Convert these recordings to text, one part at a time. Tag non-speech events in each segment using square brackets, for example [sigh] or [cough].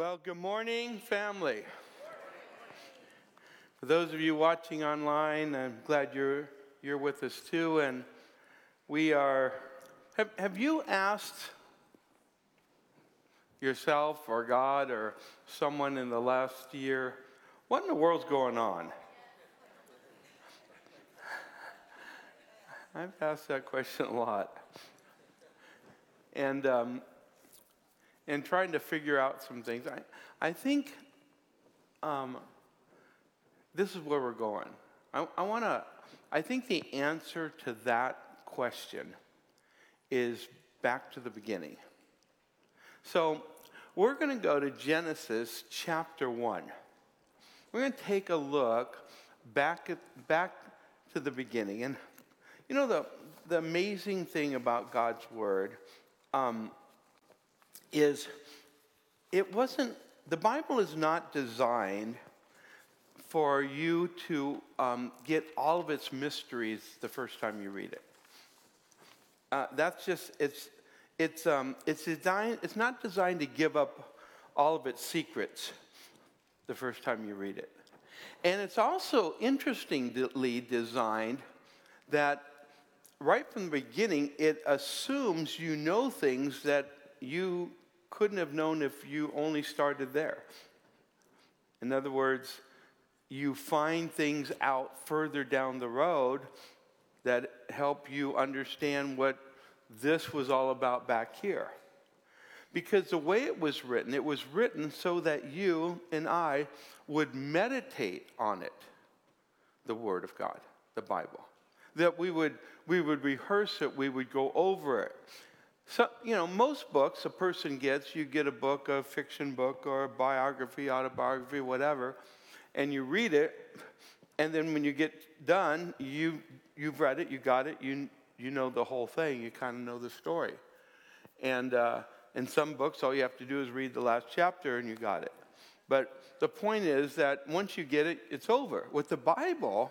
Well, good morning, family. For those of you watching online, I'm glad you're, you're with us too. And we are, have, have you asked yourself or God or someone in the last year, what in the world's going on? I've asked that question a lot. And, um, and trying to figure out some things. I, I think um, this is where we're going. I, I want to, I think the answer to that question is back to the beginning. So we're going to go to Genesis chapter 1. We're going to take a look back, at, back to the beginning. And you know, the, the amazing thing about God's word um, is it wasn't, the Bible is not designed for you to um, get all of its mysteries the first time you read it. Uh, that's just, it's, it's, um, it's, designed, it's not designed to give up all of its secrets the first time you read it. And it's also interestingly designed that right from the beginning, it assumes you know things that you couldn't have known if you only started there. In other words, you find things out further down the road that help you understand what this was all about back here. Because the way it was written, it was written so that you and I would meditate on it, the Word of God, the Bible. That we would, we would rehearse it, we would go over it. So, you know, most books a person gets, you get a book, a fiction book, or a biography, autobiography, whatever, and you read it, and then when you get done, you, you've read it, you got it, you, you know the whole thing, you kind of know the story. And uh, in some books, all you have to do is read the last chapter and you got it. But the point is that once you get it, it's over. With the Bible,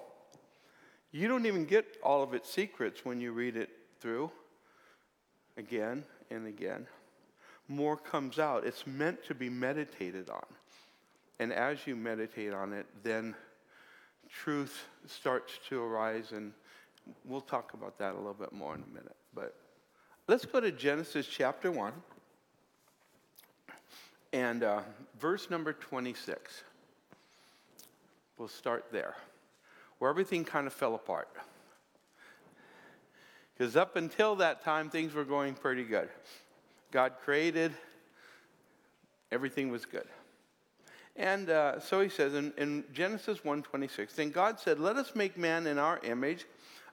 you don't even get all of its secrets when you read it through again and again. More comes out. It's meant to be meditated on. And as you meditate on it, then truth starts to arise. And we'll talk about that a little bit more in a minute. But let's go to Genesis chapter 1 and uh, verse number 26. We'll start there, where everything kind of fell apart. Because up until that time, things were going pretty good. God created, everything was good. And uh, so he says in, in Genesis 1.26, Then God said, Let us make man in our image,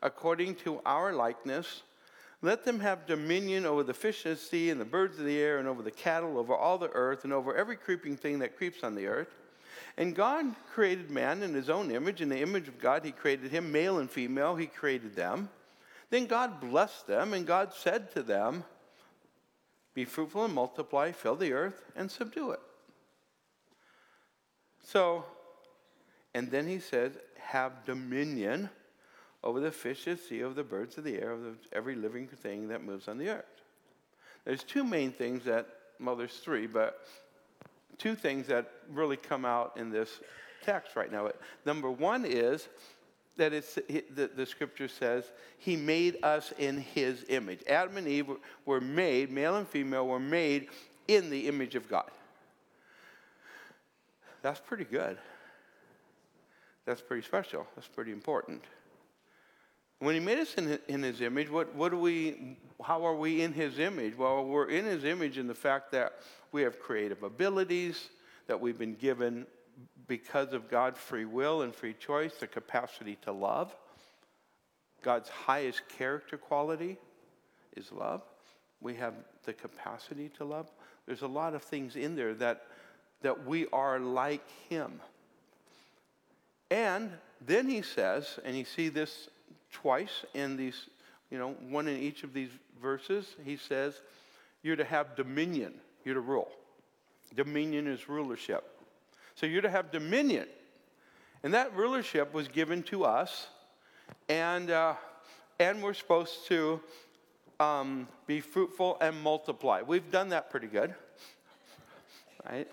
according to our likeness. Let them have dominion over the fish of the sea and the birds of the air and over the cattle, over all the earth, and over every creeping thing that creeps on the earth. And God created man in his own image. In the image of God, he created him, male and female, he created them. Then God blessed them, and God said to them, Be fruitful and multiply, fill the earth, and subdue it. So, and then he says, Have dominion over the fish of the sea, over the birds of the air, over every living thing that moves on the earth. There's two main things that, well, there's three, but two things that really come out in this text right now. Number one is that it's, the, the scripture says he made us in his image. Adam and Eve were made, male and female were made in the image of God. That's pretty good. That's pretty special. That's pretty important. When he made us in, in his image, what, what do we, how are we in his image? Well, we're in his image in the fact that we have creative abilities, that we've been given because of God's free will and free choice, the capacity to love. God's highest character quality is love. We have the capacity to love. There's a lot of things in there that, that we are like Him. And then he says, and you see this twice in these, you know, one in each of these verses, he says, You're to have dominion, you're to rule. Dominion is rulership. So you're to have dominion. And that rulership was given to us, and, uh, and we're supposed to um, be fruitful and multiply. We've done that pretty good, right?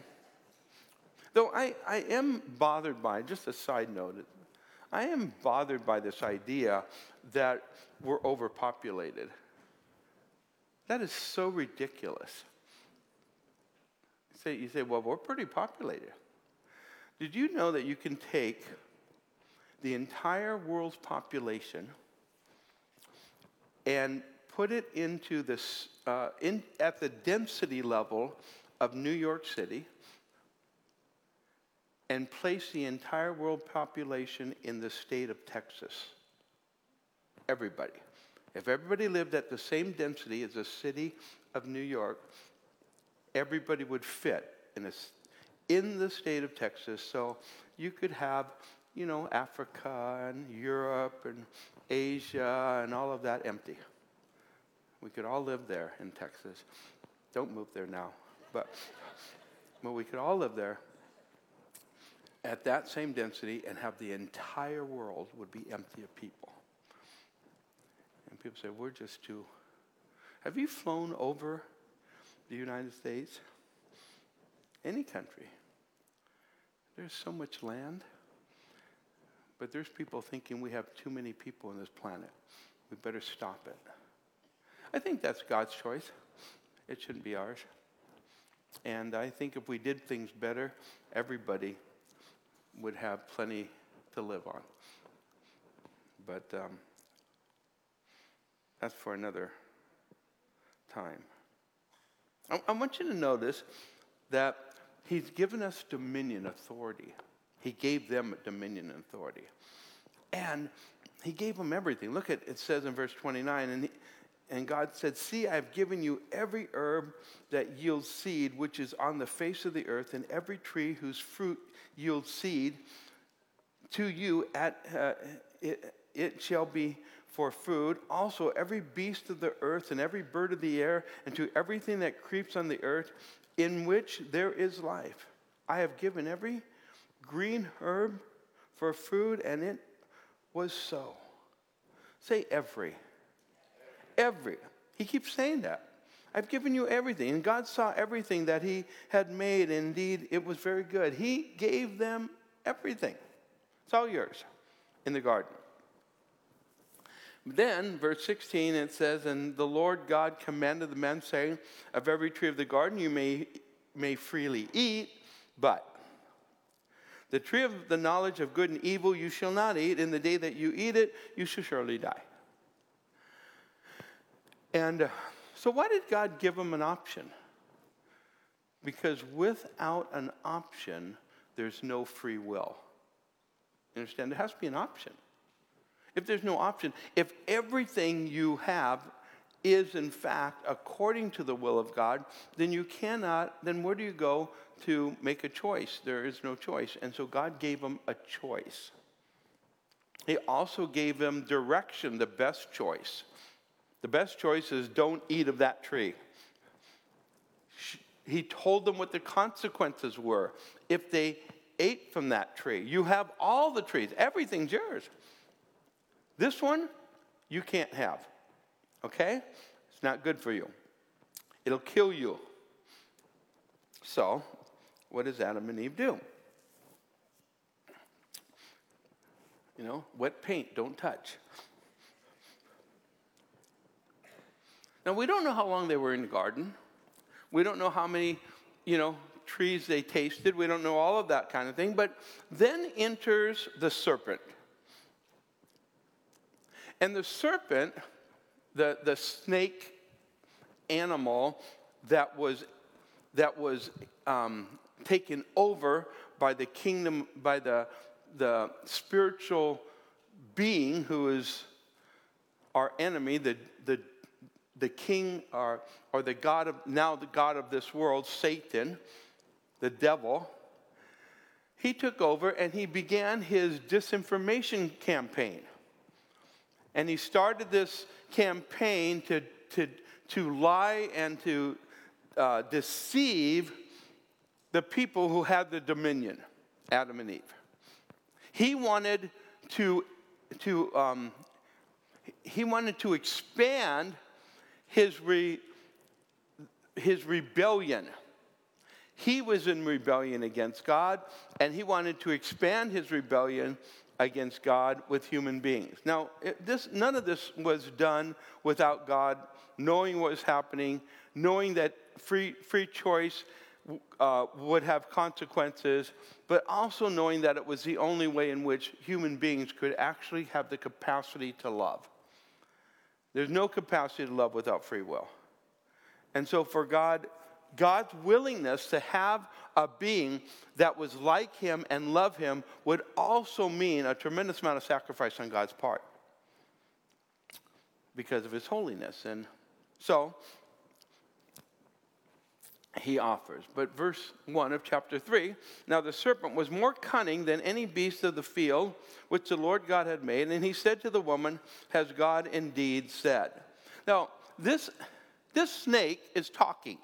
Though I, I am bothered by, just a side note, I am bothered by this idea that we're overpopulated. That is so ridiculous. You say, you say, well, we're pretty populated. Did you know that you can take the entire world's population and put it into this, uh, in, at the density level of New York City and place the entire world population in the state of Texas? Everybody. If everybody lived at the same density as the city of New York, everybody would fit in, a, in the state of Texas. So you could have, you know, Africa and Europe and Asia and all of that empty. We could all live there in Texas. Don't move there now. But, but we could all live there at that same density and have the entire world would be empty of people. And people say, we're just too. Have you flown over the United States? Any country. There's so much land, but there's people thinking we have too many people on this planet. We better stop it. I think that's God's choice. It shouldn't be ours. And I think if we did things better, everybody would have plenty to live on. But um, that's for another time. I, I want you to notice that He's given us dominion authority. He gave them dominion and authority. And He gave them everything. Look at it says in verse 29 and, he, and God said, See, I've given you every herb that yields seed, which is on the face of the earth, and every tree whose fruit yields seed. To you, at, uh, it, it shall be for food. Also, every beast of the earth and every bird of the air, and to everything that creeps on the earth, in which there is life. I have given every green herb for food, and it was so. Say every. Every. He keeps saying that. I've given you everything. And God saw everything that He had made. Indeed, it was very good. He gave them everything. It's all yours in the garden. Then, verse 16, it says, And the Lord God commanded the men, saying, Of every tree of the garden you may, may freely eat, but the tree of the knowledge of good and evil you shall not eat. In the day that you eat it, you shall surely die. And uh, so, why did God give them an option? Because without an option, there's no free will. You understand? There has to be an option if there's no option, if everything you have is in fact according to the will of God, then you cannot, then where do you go to make a choice? There is no choice. And so God gave them a choice. He also gave them direction, the best choice. The best choice is don't eat of that tree. He told them what the consequences were if they ate from that tree. You have all the trees, everything's yours. This one, you can't have. Okay? It's not good for you. It'll kill you. So, what does Adam and Eve do? You know, wet paint, don't touch. Now, we don't know how long they were in the garden. We don't know how many, you know, trees they tasted. We don't know all of that kind of thing. But then enters the serpent. And the serpent, the, the snake animal that was, that was um, taken over by the kingdom, by the, the spiritual being who is our enemy, the, the, the king or, or the God of, now the God of this world, Satan, the devil, he took over and he began his disinformation campaign. And he started this campaign to, to, to lie and to uh, deceive the people who had the dominion, Adam and Eve. He wanted to, to, um, he wanted to expand his, re, his rebellion. he was in rebellion against God, and he wanted to expand his rebellion against God with human beings. Now, this, none of this was done without God knowing what was happening, knowing that free, free choice uh, would have consequences, but also knowing that it was the only way in which human beings could actually have the capacity to love. There's no capacity to love without free will. And so, for God, God's willingness to have a being that was like him and love him would also mean a tremendous amount of sacrifice on God's part because of his holiness. And so he offers. But verse 1 of chapter 3 Now the serpent was more cunning than any beast of the field which the Lord God had made. And he said to the woman, Has God indeed said? Now, this, this snake is talking.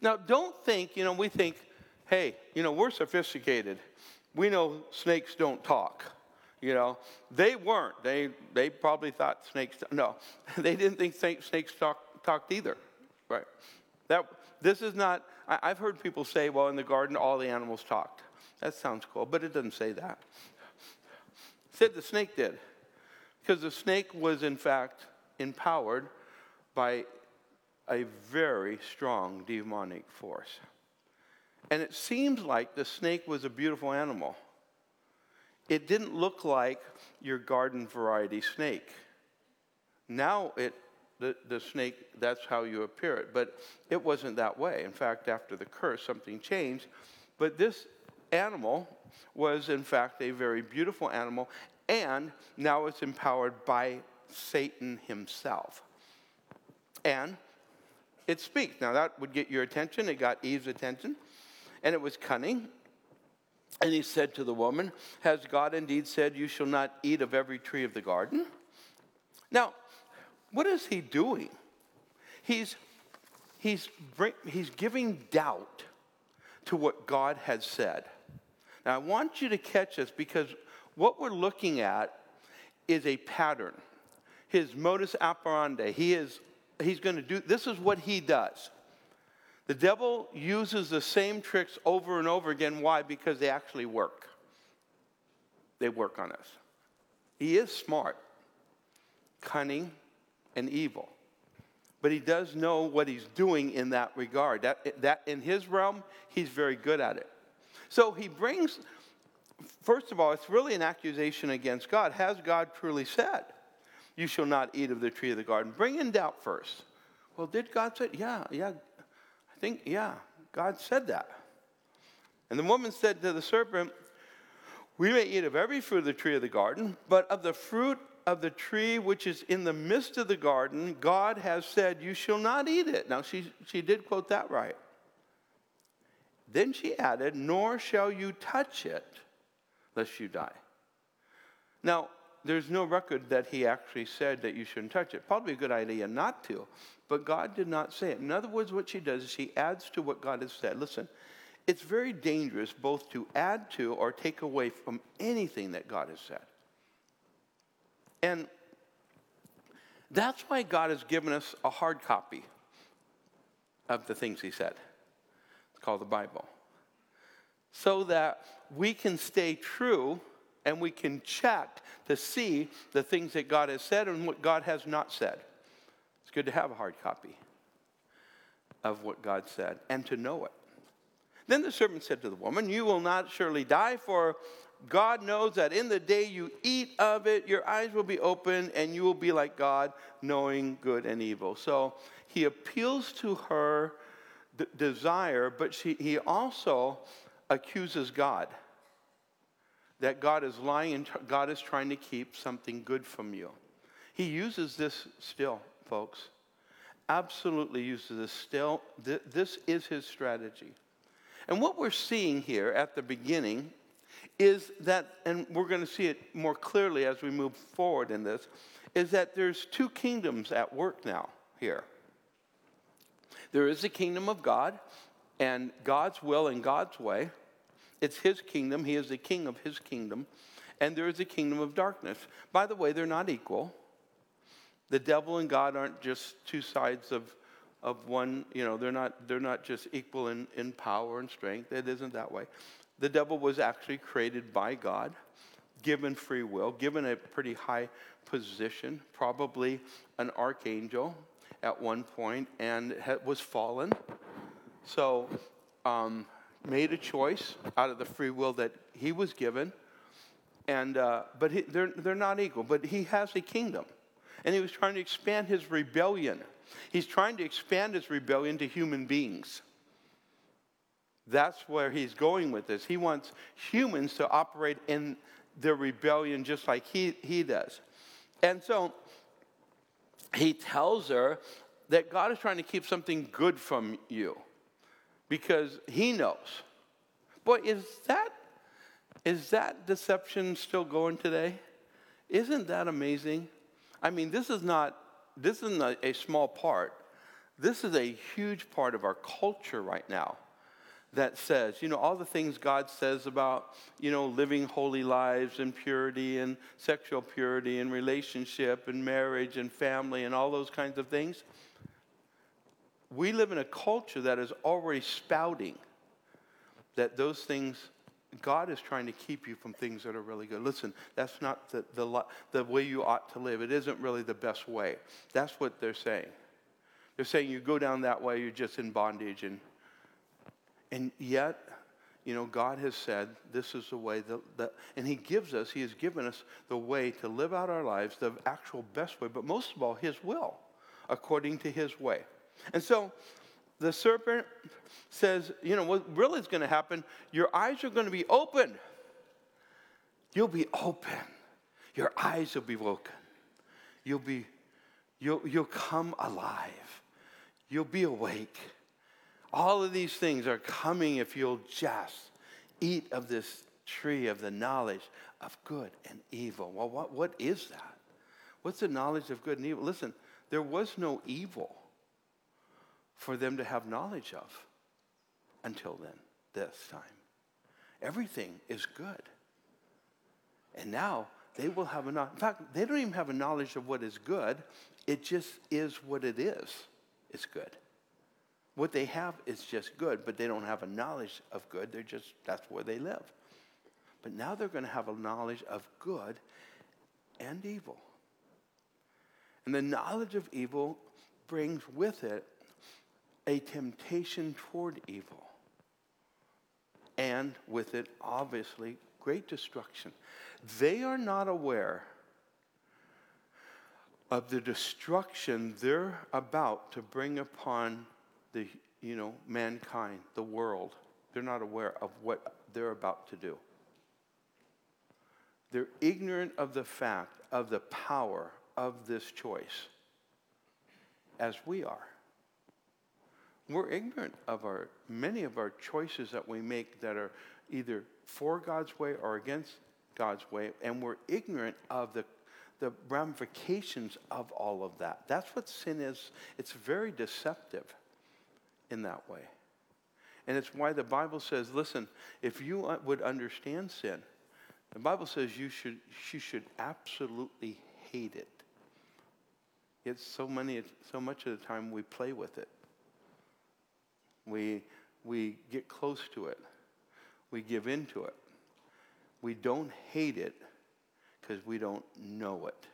Now, don't think, you know, we think, hey, you know, we're sophisticated. We know snakes don't talk. You know, they weren't. They, they probably thought snakes, no, [laughs] they didn't think snakes talk, talked either. Right. That, this is not, I, I've heard people say, well, in the garden, all the animals talked. That sounds cool, but it doesn't say that. It said the snake did. Because the snake was, in fact, empowered by a very strong demonic force. And it seems like the snake was a beautiful animal. It didn't look like your garden variety snake. Now it the, the snake, that's how you appear it. But it wasn't that way. In fact, after the curse, something changed. But this animal was, in fact, a very beautiful animal, and now it's empowered by Satan himself. And it speaks. Now, that would get your attention. It got Eve's attention, and it was cunning. And he said to the woman, Has God indeed said, You shall not eat of every tree of the garden? Now, what is he doing? He's, he's, he's giving doubt to what God has said. Now, I want you to catch this because what we're looking at is a pattern. His modus operandi. He is he's going to do this is what he does. The devil uses the same tricks over and over again. Why? Because they actually work. They work on us. He is smart, cunning, and evil. But he does know what he's doing in that regard. That, that in his realm, he's very good at it. So he brings, first of all, it's really an accusation against God. Has God truly said? You shall not eat of the tree of the garden. Bring in doubt first. Well, did God say? Yeah, yeah. I think, yeah, God said that. And the woman said to the serpent, We may eat of every fruit of the tree of the garden, but of the fruit of the tree which is in the midst of the garden, God has said, You shall not eat it. Now, she, she did quote that right. Then she added, Nor shall you touch it, lest you die. Now, there's no record that he actually said that you shouldn't touch it. Probably a good idea not to, but God did not say it. In other words, what she does is she adds to what God has said. Listen, it's very dangerous both to add to or take away from anything that God has said. And that's why God has given us a hard copy of the things he said. It's called the Bible. So that we can stay true and we can check to see the things that God has said and what God has not said. It's good to have a hard copy of what God said and to know it. Then the serpent said to the woman, You will not surely die, for God knows that in the day you eat of it, your eyes will be open and you will be like God, knowing good and evil. So he appeals to her d- desire, but she, he also accuses God that God is lying God is trying to keep something good from you. He uses this still, folks. Absolutely uses this still. This is his strategy. And what we're seeing here at the beginning is that, and we're going to see it more clearly as we move forward in this, is that there's two kingdoms at work now here. There is the kingdom of God and God's will and God's way, it's his kingdom. He is the king of his kingdom. And there is a kingdom of darkness. By the way, they're not equal. The devil and God aren't just two sides of of one, you know, they're not, they're not just equal in, in power and strength. It isn't that way. The devil was actually created by God, given free will, given a pretty high position, probably an archangel at one point, and was fallen. So, um, made a choice out of the free will that he was given. And, uh, but he, they're, they're not equal. But he has a kingdom. And he was trying to expand his rebellion. He's trying to expand his rebellion to human beings. That's where he's going with this. He wants humans to operate in their rebellion just like he, he does. And so he tells her that God is trying to keep something good from you because he knows. Boy, is that, is that deception still going today? Isn't that amazing? I mean, this is not, this isn't a, a small part. This is a huge part of our culture right now that says, you know, all the things God says about, you know, living holy lives and purity and sexual purity and relationship and marriage and family and all those kinds of things. We live in a culture that is already spouting that those things, God is trying to keep you from things that are really good. Listen, that's not the, the, the way you ought to live. It isn't really the best way. That's what they're saying. They're saying you go down that way, you're just in bondage and and yet, you know, God has said this is the way that, and He gives us, He has given us the way to live out our lives, the actual best way, but most of all, His will, according to His way. And so the serpent says, you know, what really is going to happen, your eyes are going to be open. You'll be open. Your eyes will be woken. You'll be, you'll, you'll come alive. You'll be awake. All of these things are coming if you'll just eat of this tree of the knowledge of good and evil. Well, what, what is that? What's the knowledge of good and evil? Listen, there was no evil for them to have knowledge of until then, this time. Everything is good. And now they will have a knowledge. In fact, they don't even have a knowledge of what is good. It just is what it is. It's good. What they have is just good, but they don't have a knowledge of good. They're just, that's where they live. But now they're going to have a knowledge of good and evil. And the knowledge of evil brings with it a temptation toward evil. And with it, obviously, great destruction. They are not aware of the destruction they're about to bring upon the, you know, mankind, the world. They're not aware of what they're about to do. They're ignorant of the fact of the power of this choice, as we are. We're ignorant of our many of our choices that we make that are either for God's way or against God's way, and we're ignorant of the the ramifications of all of that. That's what sin is. It's very deceptive in that way. And it's why the Bible says, listen, if you would understand sin, the Bible says you should, you should absolutely hate it. Yet so many, so much of the time we play with it. We, we get close to it. We give into it. We don't hate it because we don't know it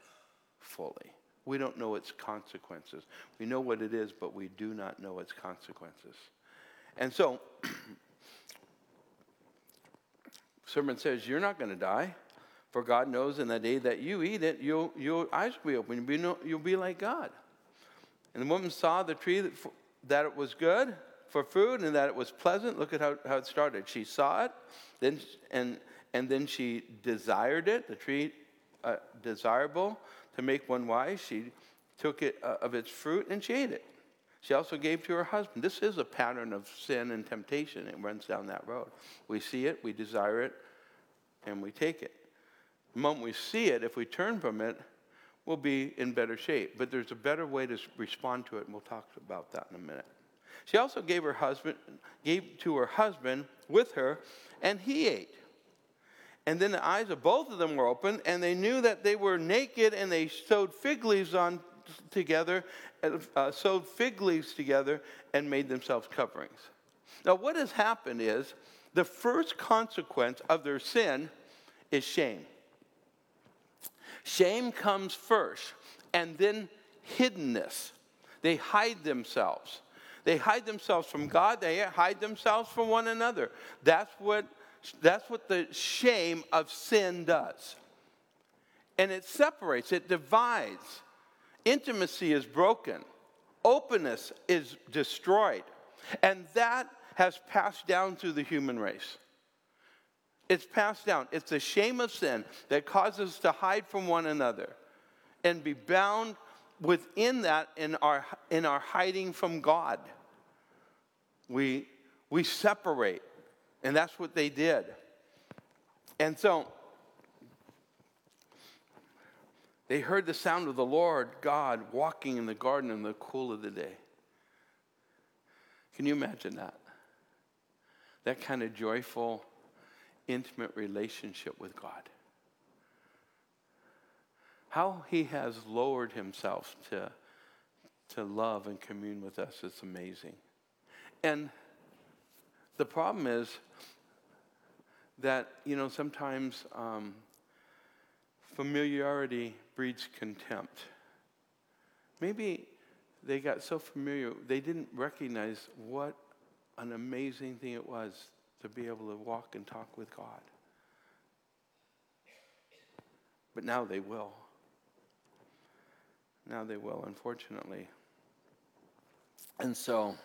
fully. We don't know its consequences. We know what it is, but we do not know its consequences. And so, [clears throat] sermon says, You're not going to die, for God knows in the day that you eat it, you'll, your eyes will be open. You'll be, no, you'll be like God. And the woman saw the tree that, that it was good for food and that it was pleasant. Look at how, how it started. She saw it, then, and, and then she desired it, the tree uh, desirable to make one wise, she took it uh, of its fruit and she ate it. She also gave to her husband. This is a pattern of sin and temptation. It runs down that road. We see it, we desire it, and we take it. The moment we see it, if we turn from it, we'll be in better shape. But there's a better way to respond to it, and we'll talk about that in a minute. She also gave her husband, gave to her husband with her, and he ate. And then the eyes of both of them were open, and they knew that they were naked, and they sewed fig leaves on together, uh, sewed fig leaves together, and made themselves coverings. Now, what has happened is the first consequence of their sin is shame. Shame comes first, and then hiddenness. They hide themselves. They hide themselves from God, they hide themselves from one another. That's what, that's what the shame of sin does. And it separates, it divides. Intimacy is broken, openness is destroyed. And that has passed down through the human race. It's passed down. It's the shame of sin that causes us to hide from one another and be bound within that in our, in our hiding from God. We, we separate, and that's what they did. And so they heard the sound of the Lord God walking in the garden in the cool of the day. Can you imagine that? That kind of joyful, intimate relationship with God. How he has lowered himself to, to love and commune with us is amazing. And the problem is that, you know, sometimes um, familiarity breeds contempt. Maybe they got so familiar, they didn't recognize what an amazing thing it was to be able to walk and talk with God. But now they will. Now they will, unfortunately. And so,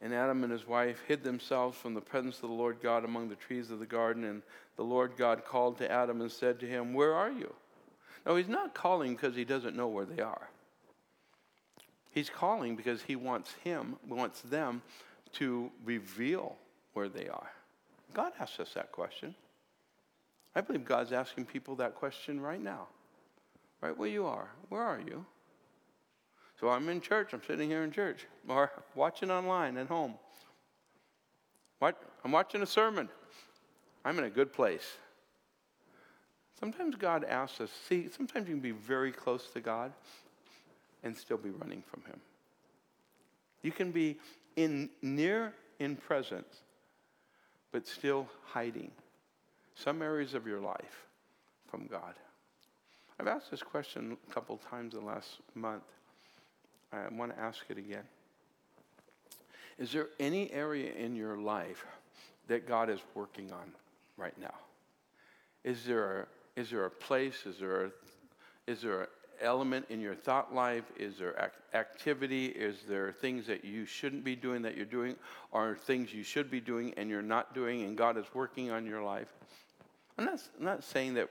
and Adam and his wife hid themselves from the presence of the Lord God among the trees of the garden. And the Lord God called to Adam and said to him, Where are you? No, he's not calling because he doesn't know where they are. He's calling because he wants him, wants them to reveal where they are. God asks us that question. I believe God's asking people that question right now. Right where you are. Where are you? So I'm in church. I'm sitting here in church or watching online at home. What? I'm watching a sermon. I'm in a good place. Sometimes God asks us, see, sometimes you can be very close to God and still be running from Him. You can be in near in presence, but still hiding some areas of your life from God. I've asked this question a couple times in the last month. I want to ask it again. Is there any area in your life that God is working on right now? Is there a, is there a place? Is there a, is there an element in your thought life? Is there ac- activity? Is there things that you shouldn't be doing that you're doing, or things you should be doing and you're not doing, and God is working on your life? I'm not, I'm not saying that,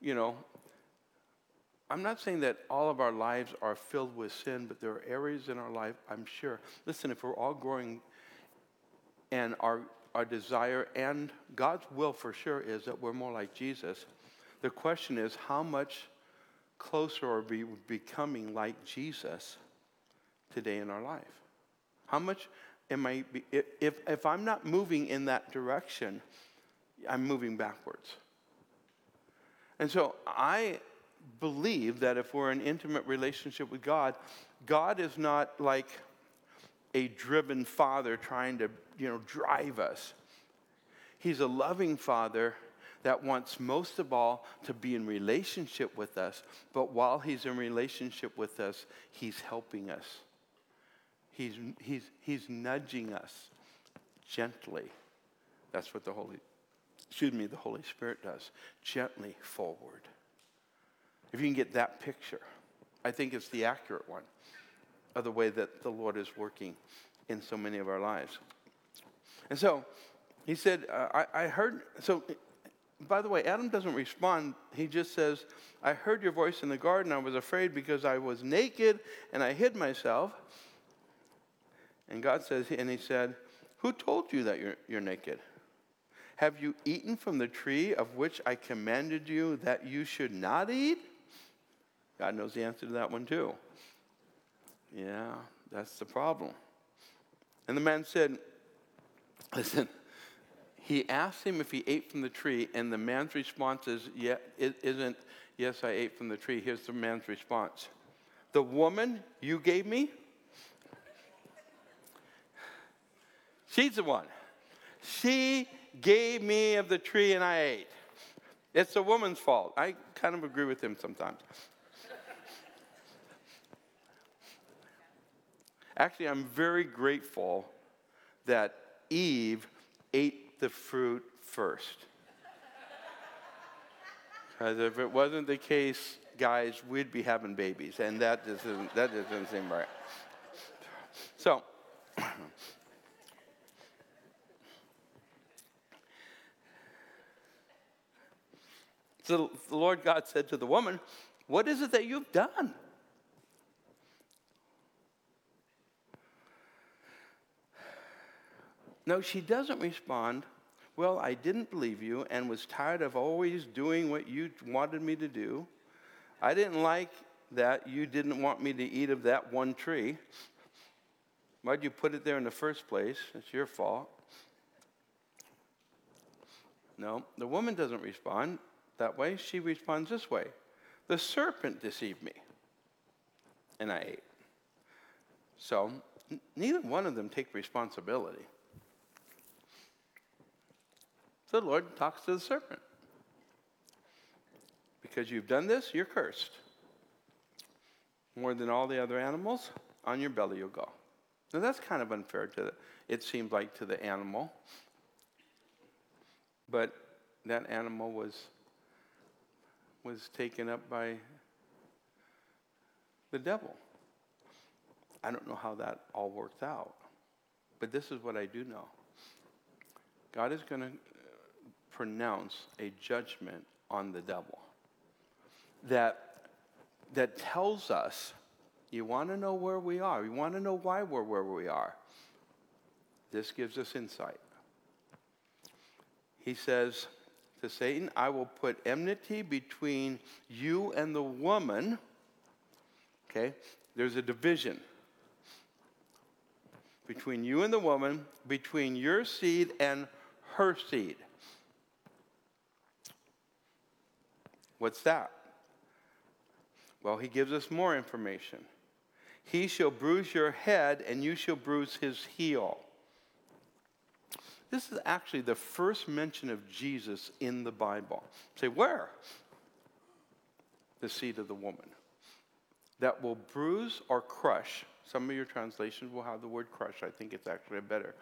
you know, I'm not saying that all of our lives are filled with sin, but there are areas in our life, I'm sure. Listen, if we're all growing and our, our desire and God's will for sure is that we're more like Jesus, the question is how much closer are we becoming like Jesus today in our life? How much am I, if, if I'm not moving in that direction, I'm moving backwards. And so I believe that if we're in intimate relationship with God, God is not like a driven father trying to, you know, drive us. He's a loving father that wants most of all to be in relationship with us, but while he's in relationship with us, he's helping us. He's, he's, he's nudging us gently. That's what the Holy, excuse me, the Holy Spirit does. Gently forward. If you can get that picture, I think it's the accurate one of the way that the Lord is working in so many of our lives. And so he said, uh, I, I heard, so by the way, Adam doesn't respond. He just says, I heard your voice in the garden. I was afraid because I was naked and I hid myself. And God says, and he said, Who told you that you're, you're naked? Have you eaten from the tree of which I commanded you that you should not eat? God knows the answer to that one too. Yeah, that's the problem. And the man said, Listen, he asked him if he ate from the tree, and the man's response is, yeah, it isn't, yes, I ate from the tree. Here's the man's response the woman you gave me, she's the one. She gave me of the tree and I ate. It's the woman's fault. I kind of agree with him sometimes. Actually, I'm very grateful that Eve ate the fruit first. Because if it wasn't the case, guys, we'd be having babies, and that just isn't, that just doesn't seem right. So, so the Lord God said to the woman, What is it that you've done? No, she doesn't respond, Well, I didn't believe you and was tired of always doing what you wanted me to do. I didn't like that you didn't want me to eat of that one tree. Why'd you put it there in the first place? It's your fault. No, the woman doesn't respond that way. She responds this way The serpent deceived me, and I ate. So, neither one of them take responsibility. The Lord talks to the serpent. Because you've done this, you're cursed. More than all the other animals, on your belly you'll go. Now that's kind of unfair to the, it seems like to the animal. But that animal was was taken up by the devil. I don't know how that all worked out. But this is what I do know. God is going to pronounce a judgment on the devil that, that tells us you want to know where we are, you want to know why we're where we are. This gives us insight. He says to Satan, I will put enmity between you and the woman. Okay? There's a division between you and the woman, between your seed and her seed. What's that? Well, he gives us more information. He shall bruise your head, and you shall bruise his heel. This is actually the first mention of Jesus in the Bible. Say, where? The seed of the woman. That will bruise or crush. Some of your translations will have the word crush. I think it's actually a better.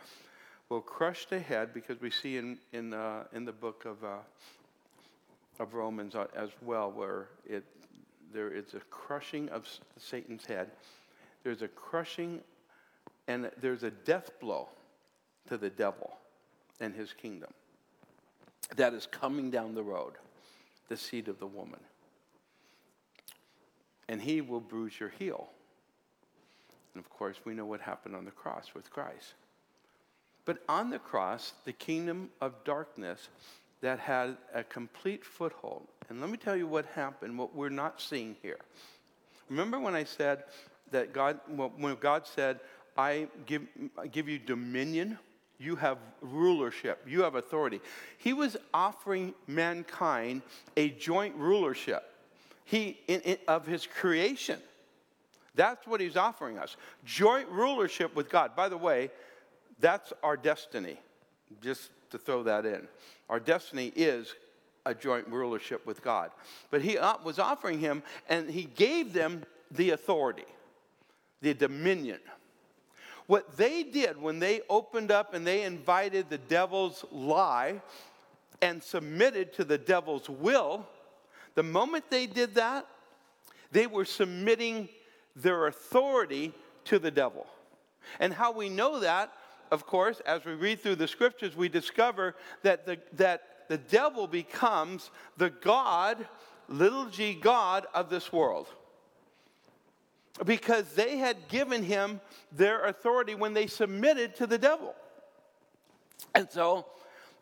Will crush the head because we see in, in, uh, in the book of uh, of Romans as well, where it, there is a crushing of Satan's head. There's a crushing and there's a death blow to the devil and his kingdom that is coming down the road, the seed of the woman. And he will bruise your heel. And of course, we know what happened on the cross with Christ. But on the cross, the kingdom of darkness that had a complete foothold. And let me tell you what happened, what we're not seeing here. Remember when I said that God, when God said, I give, I give you dominion, you have rulership, you have authority. He was offering mankind a joint rulership he, in, in, of his creation. That's what he's offering us joint rulership with God. By the way, that's our destiny. Just to throw that in. Our destiny is a joint rulership with God. But he uh, was offering him, and he gave them the authority, the dominion. What they did when they opened up and they invited the devil's lie and submitted to the devil's will, the moment they did that, they were submitting their authority to the devil. And how we know that of course, as we read through the scriptures, we discover that the, that the devil becomes the God, little g God of this world. Because they had given him their authority when they submitted to the devil. And so,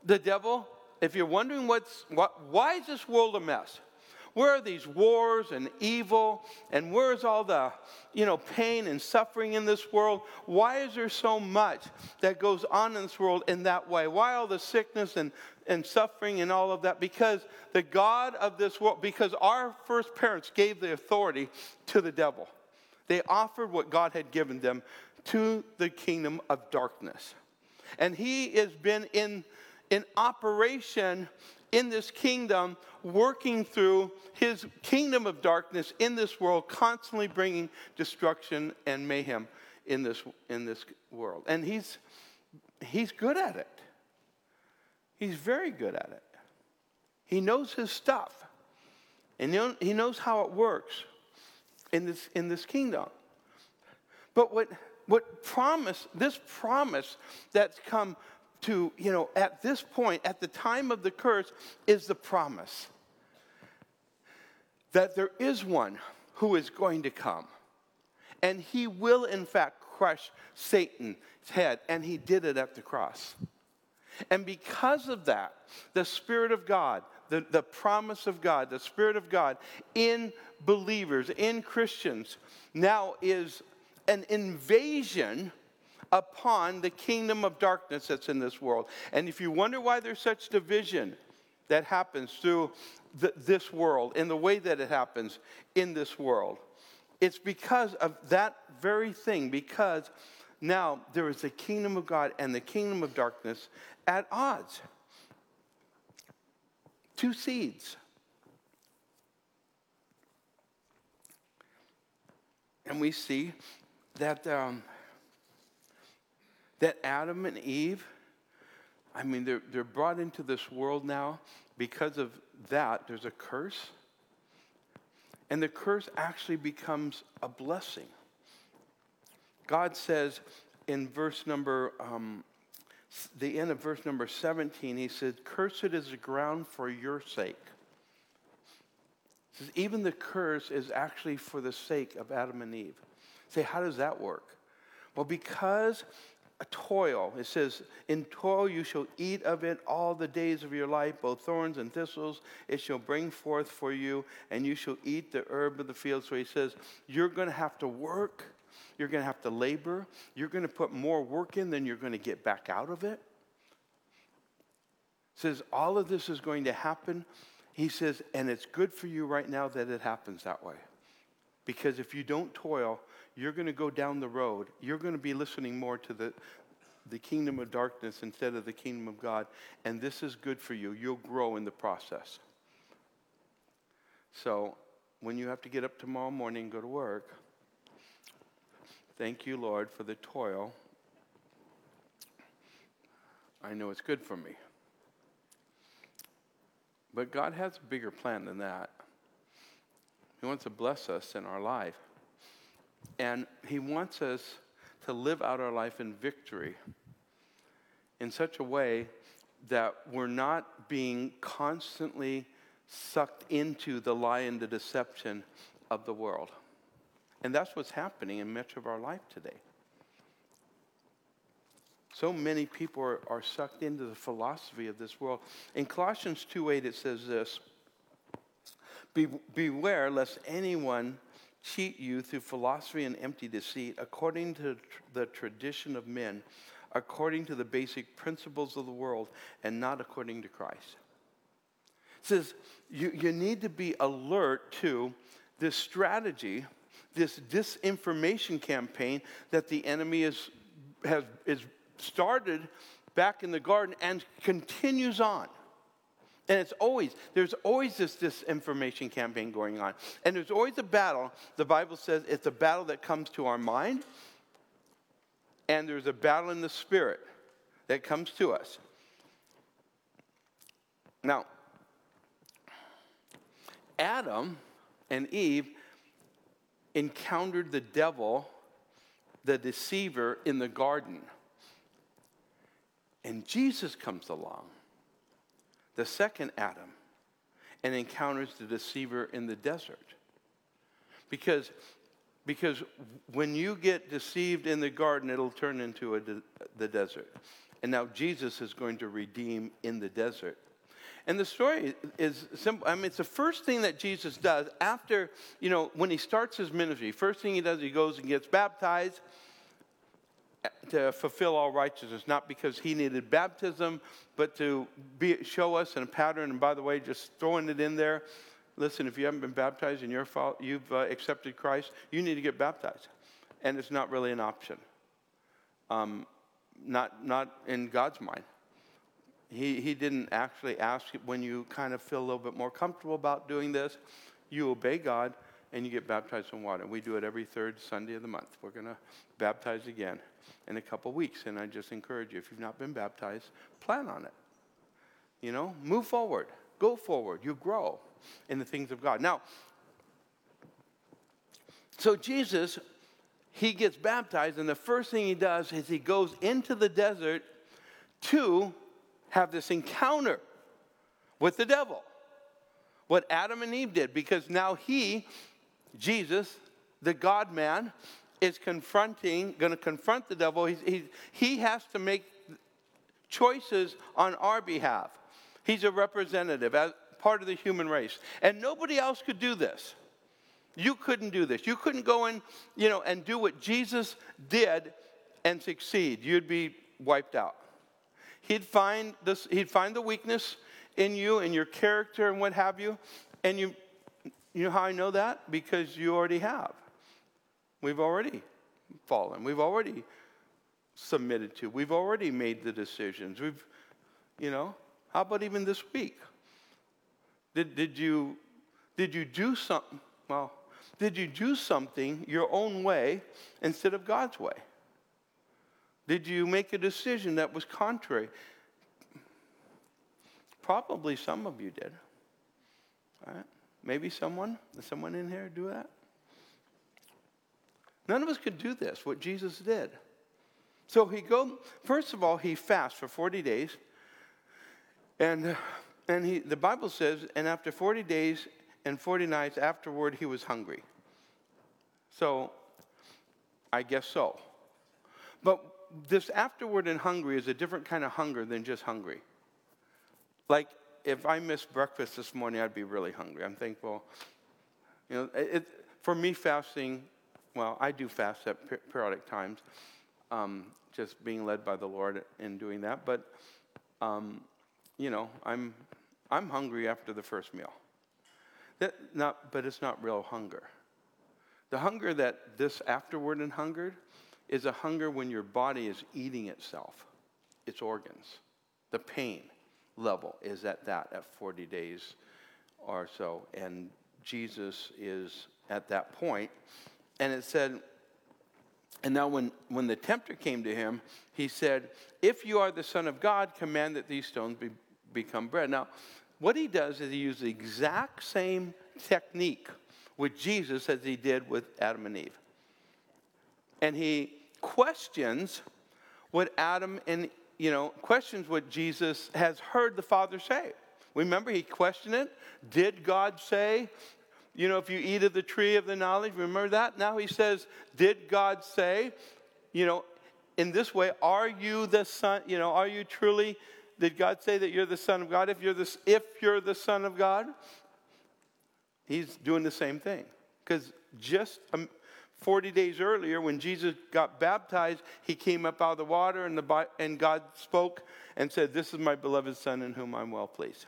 the devil, if you're wondering what's, what, why is this world a mess? Where are these wars and evil? And where's all the, you know, pain and suffering in this world? Why is there so much that goes on in this world in that way? Why all the sickness and, and suffering and all of that? Because the God of this world, because our first parents gave the authority to the devil. They offered what God had given them to the kingdom of darkness. And he has been in, in operation in this kingdom, working through his kingdom of darkness in this world, constantly bringing destruction and mayhem in this, in this world. And he's, he's good at it. He's very good at it. He knows his stuff. And he knows how it works in this, in this kingdom. But what, what promise, this promise that's come to, you know, at this point, at the time of the curse, is the promise that there is one who is going to come. And he will, in fact, crush Satan's head. And he did it at the cross. And because of that, the Spirit of God, the, the promise of God, the Spirit of God in believers, in Christians, now is an invasion upon the kingdom of darkness that's in this world. And if you wonder why there's such division that happens through this world, in the way that it happens in this world, it's because of that very thing, because now there is the kingdom of God and the kingdom of darkness at odds. Two seeds. And we see that um, that Adam and Eve, I mean, they're, they're brought into this world now. Because of that, there's a curse. And the curse actually becomes a blessing. God says in verse number, um, the end of verse number 17, he said, Cursed is the ground for your sake. He says, even the curse is actually for the sake of Adam and Eve. Say, how does that work? Well, because a toil. It says, In toil you shall eat of it all the days of your life, both thorns and thistles it shall bring forth for you, and you shall eat the herb of the field. So he says, You're going to have to work, you're going to have to labor, you're going to put more work in than you're going to get back out of it. says, All of this is going to happen. He says, And it's good for you right now that it happens that way. Because if you don't toil, you're going to go down the road. You're going to be listening more to the, the kingdom of darkness instead of the kingdom of God. And this is good for you. You'll grow in the process. So when you have to get up tomorrow morning and go to work, thank you, Lord, for the toil. I know it's good for me. But God has a bigger plan than that. He wants to bless us in our life. And He wants us to live out our life in victory in such a way that we're not being constantly sucked into the lie and the deception of the world. And that's what's happening in much of our life today. So many people are, are sucked into the philosophy of this world. In Colossians 2 8, it says this Be, Beware lest anyone cheat you through philosophy and empty deceit, according to the tradition of men, according to the basic principles of the world, and not according to Christ. It says you, you need to be alert to this strategy, this disinformation campaign that the enemy is, has is started back in the garden and continues on. And it's always, there's always this disinformation campaign going on. And there's always a battle. The Bible says it's a battle that comes to our mind, and there's a battle in the spirit that comes to us. Now, Adam and Eve encountered the devil, the deceiver, in the garden. And Jesus comes along the second Adam and encounters the deceiver in the desert. Because, because when you get deceived in the garden, it'll turn into a de- the desert. And now Jesus is going to redeem in the desert. And the story is simple. I mean, it's the first thing that Jesus does after, you know, when he starts his ministry. First thing he does, he goes and gets baptized to fulfill all righteousness, not because he needed baptism, but to be, show us in a pattern. And by the way, just throwing it in there, listen, if you haven't been baptized and you're, you've uh, accepted Christ, you need to get baptized. And it's not really an option. Um, not, not in God's mind. He, he didn't actually ask when you kind of feel a little bit more comfortable about doing this, you obey God and you get baptized in water. We do it every third Sunday of the month. We're going to baptize again in a couple weeks. And I just encourage you, if you've not been baptized, plan on it. You know, move forward, go forward. You grow in the things of God. Now, so Jesus, he gets baptized, and the first thing he does is he goes into the desert to have this encounter with the devil. What Adam and Eve did, because now he, Jesus, the God man, is confronting, going to confront the devil. He's, he's, he has to make choices on our behalf. He's a representative, as part of the human race. And nobody else could do this. You couldn't do this. You couldn't go in, you know, and do what Jesus did and succeed. You'd be wiped out. He'd find this, he'd find the weakness in you and your character and what have you. And you you know how I know that? Because you already have. We've already fallen. We've already submitted to. We've already made the decisions. We've, you know, how about even this week? Did, did, you, did you do something? Well, did you do something your own way instead of God's way? Did you make a decision that was contrary? Probably some of you did. Right? Maybe someone, someone in here do that? None of us could do this, what Jesus did. So he go, first of all, he fasts for 40 days. And, and he, the Bible says, and after 40 days and 40 nights afterward, he was hungry. So I guess so. But this afterward and hungry is a different kind of hunger than just hungry. Like if I missed breakfast this morning, I'd be really hungry. I'm thankful. You know, it, for me, fasting, well, I do fast at periodic times, um, just being led by the Lord in doing that. But um, you know, I'm, I'm hungry after the first meal. That not, but it's not real hunger. The hunger that this afterward and hungered is a hunger when your body is eating itself, its organs. The pain level is at that at 40 days or so. And Jesus is at that point. And it said, and now, when, when the tempter came to him, he said, If you are the Son of God, command that these stones be become bread. Now, what he does is he uses the exact same technique with Jesus as he did with Adam and Eve. And he questions what Adam and, you know, questions what Jesus has heard the Father say. Remember, he questioned it. Did God say, you know, if you eat of the tree of the knowledge, remember that? Now he says, Did God say, you know, in this way, are you the son, you know, are you truly did God say that you're the Son of God? If you're the, if you're the Son of God, He's doing the same thing. Because just um, 40 days earlier, when Jesus got baptized, He came up out of the water, and, the, and God spoke and said, This is my beloved Son in whom I'm well pleased.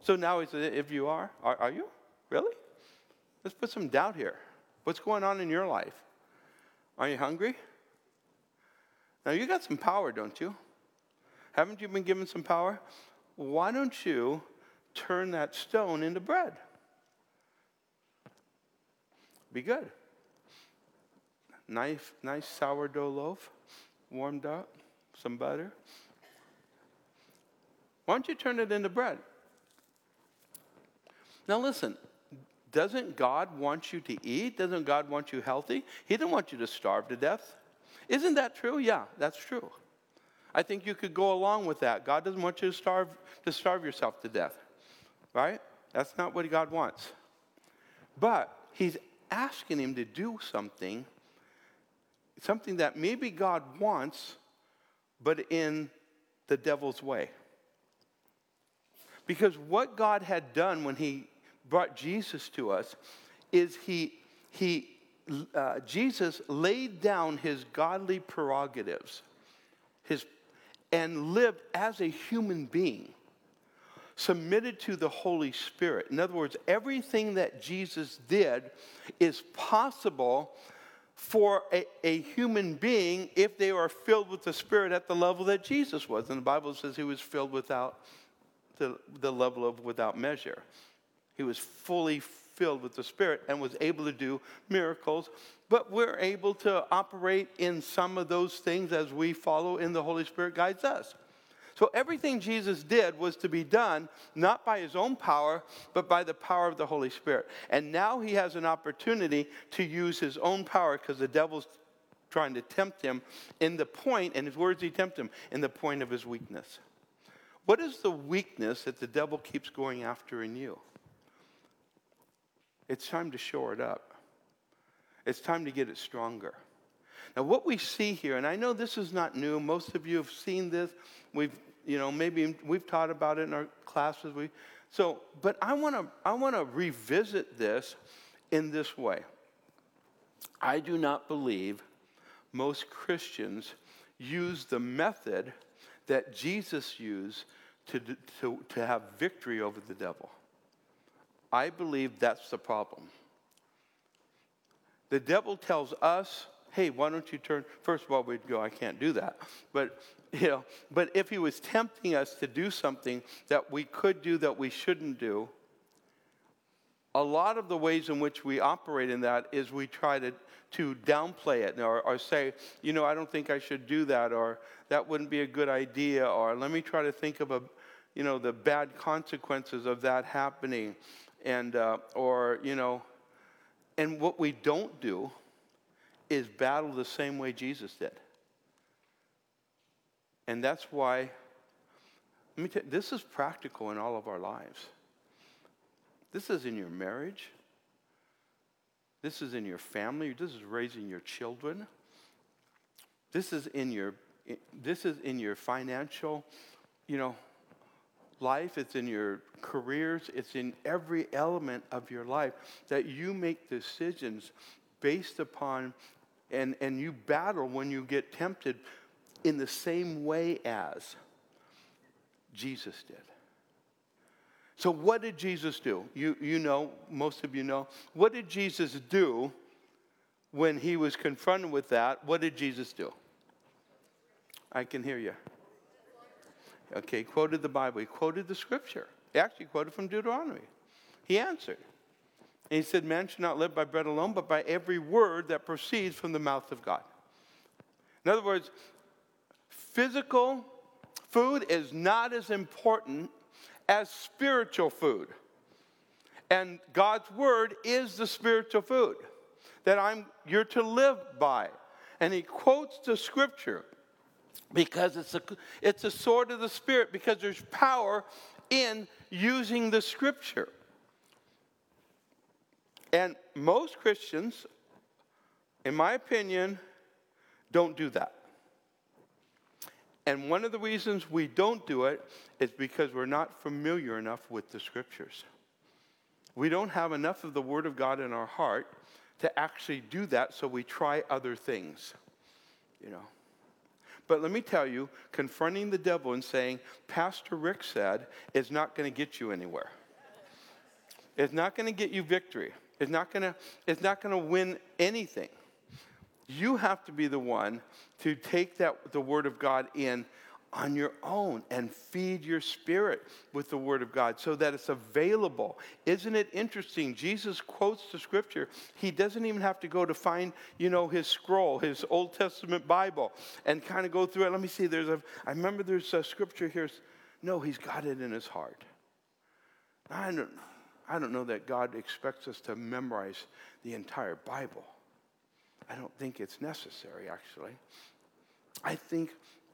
So now He said, If you are, are, are you? Really? Let's put some doubt here. What's going on in your life? Are you hungry? Now, you got some power, don't you? Haven't you been given some power? Why don't you turn that stone into bread? Be good. Nice, nice sourdough loaf, warmed up, some butter. Why don't you turn it into bread? Now, listen, doesn't God want you to eat? Doesn't God want you healthy? He doesn't want you to starve to death. Isn't that true? Yeah, that's true. I think you could go along with that. God doesn't want you to starve, to starve yourself to death, right? That's not what God wants. But He's asking him to do something, something that maybe God wants, but in the devil's way. Because what God had done when He brought Jesus to us is He, he uh, Jesus laid down His godly prerogatives, His and lived as a human being submitted to the Holy Spirit. In other words, everything that Jesus did is possible for a, a, human being if they are filled with the Spirit at the level that Jesus was. And the Bible says he was filled without the, the level of without measure. He was fully filled with the Spirit and was able to do miracles. But we're able to operate in some of those things as we follow in the Holy Spirit guides us. So everything Jesus did was to be done not by his own power, but by the power of the Holy Spirit. And now he has an opportunity to use his own power because the devil's trying to tempt him in the point, and his words he tempt him, in the point of his weakness. What is the weakness that the devil keeps going after in you? It's time to shore it up. It's time to get it stronger. Now, what we see here, and I know this is not new, most of you have seen this. We've you know, maybe we've taught about it in our classes. We, so, but I want to I want to revisit this in this way. I do not believe most Christians use the method that Jesus used to, to, to have victory over the devil. I believe that's the problem. The devil tells us, hey, why don't you turn? First of all, we'd go, I can't do that. But you know, but if he was tempting us to do something that we could do that we shouldn't do, a lot of the ways in which we operate in that is we try to, to downplay it or, or say, you know, I don't think I should do that, or that wouldn't be a good idea, or let me try to think of a, you know, the bad consequences of that happening, and uh, or you know, and what we don't do is battle the same way Jesus did. And that's why, let me tell you, this is practical in all of our lives. This is in your marriage. This is in your family. This is raising your children. This is in your this is in your financial, you know, life, it's in your careers, it's in every element of your life that you make decisions based upon and, and you battle when you get tempted in the same way as Jesus did. So, what did Jesus do? You, you know, most of you know. What did Jesus do when he was confronted with that? What did Jesus do? I can hear you. Okay, quoted the Bible. He quoted the scripture. He actually quoted from Deuteronomy. He answered. And he said, Man should not live by bread alone, but by every word that proceeds from the mouth of God. In other words, physical food is not as important as spiritual food. And God's word is the spiritual food that I'm you're to live by. And he quotes the scripture because it's a, it's a sword of the spirit because there's power in using the scripture. And most Christians, in my opinion, don't do that. And one of the reasons we don't do it is because we're not familiar enough with the scriptures. We don't have enough of the Word of God in our heart to actually do that, so we try other things, you know. But let me tell you, confronting the devil and saying, Pastor Rick said, is not going to get you anywhere. It's not going to get you victory. It's not going to, it's not going to win anything. You have to be the one to take that the word of God in on your own and feed your spirit with the word of God so that it's available. Isn't it interesting? Jesus quotes the scripture. He doesn't even have to go to find, you know, his scroll, his Old Testament Bible and kind of go through it. Let me see. There's a I remember there's a scripture here. No, he's got it in his heart. I don't I don't know that God expects us to memorize the entire Bible. I don't think it's necessary, actually. I think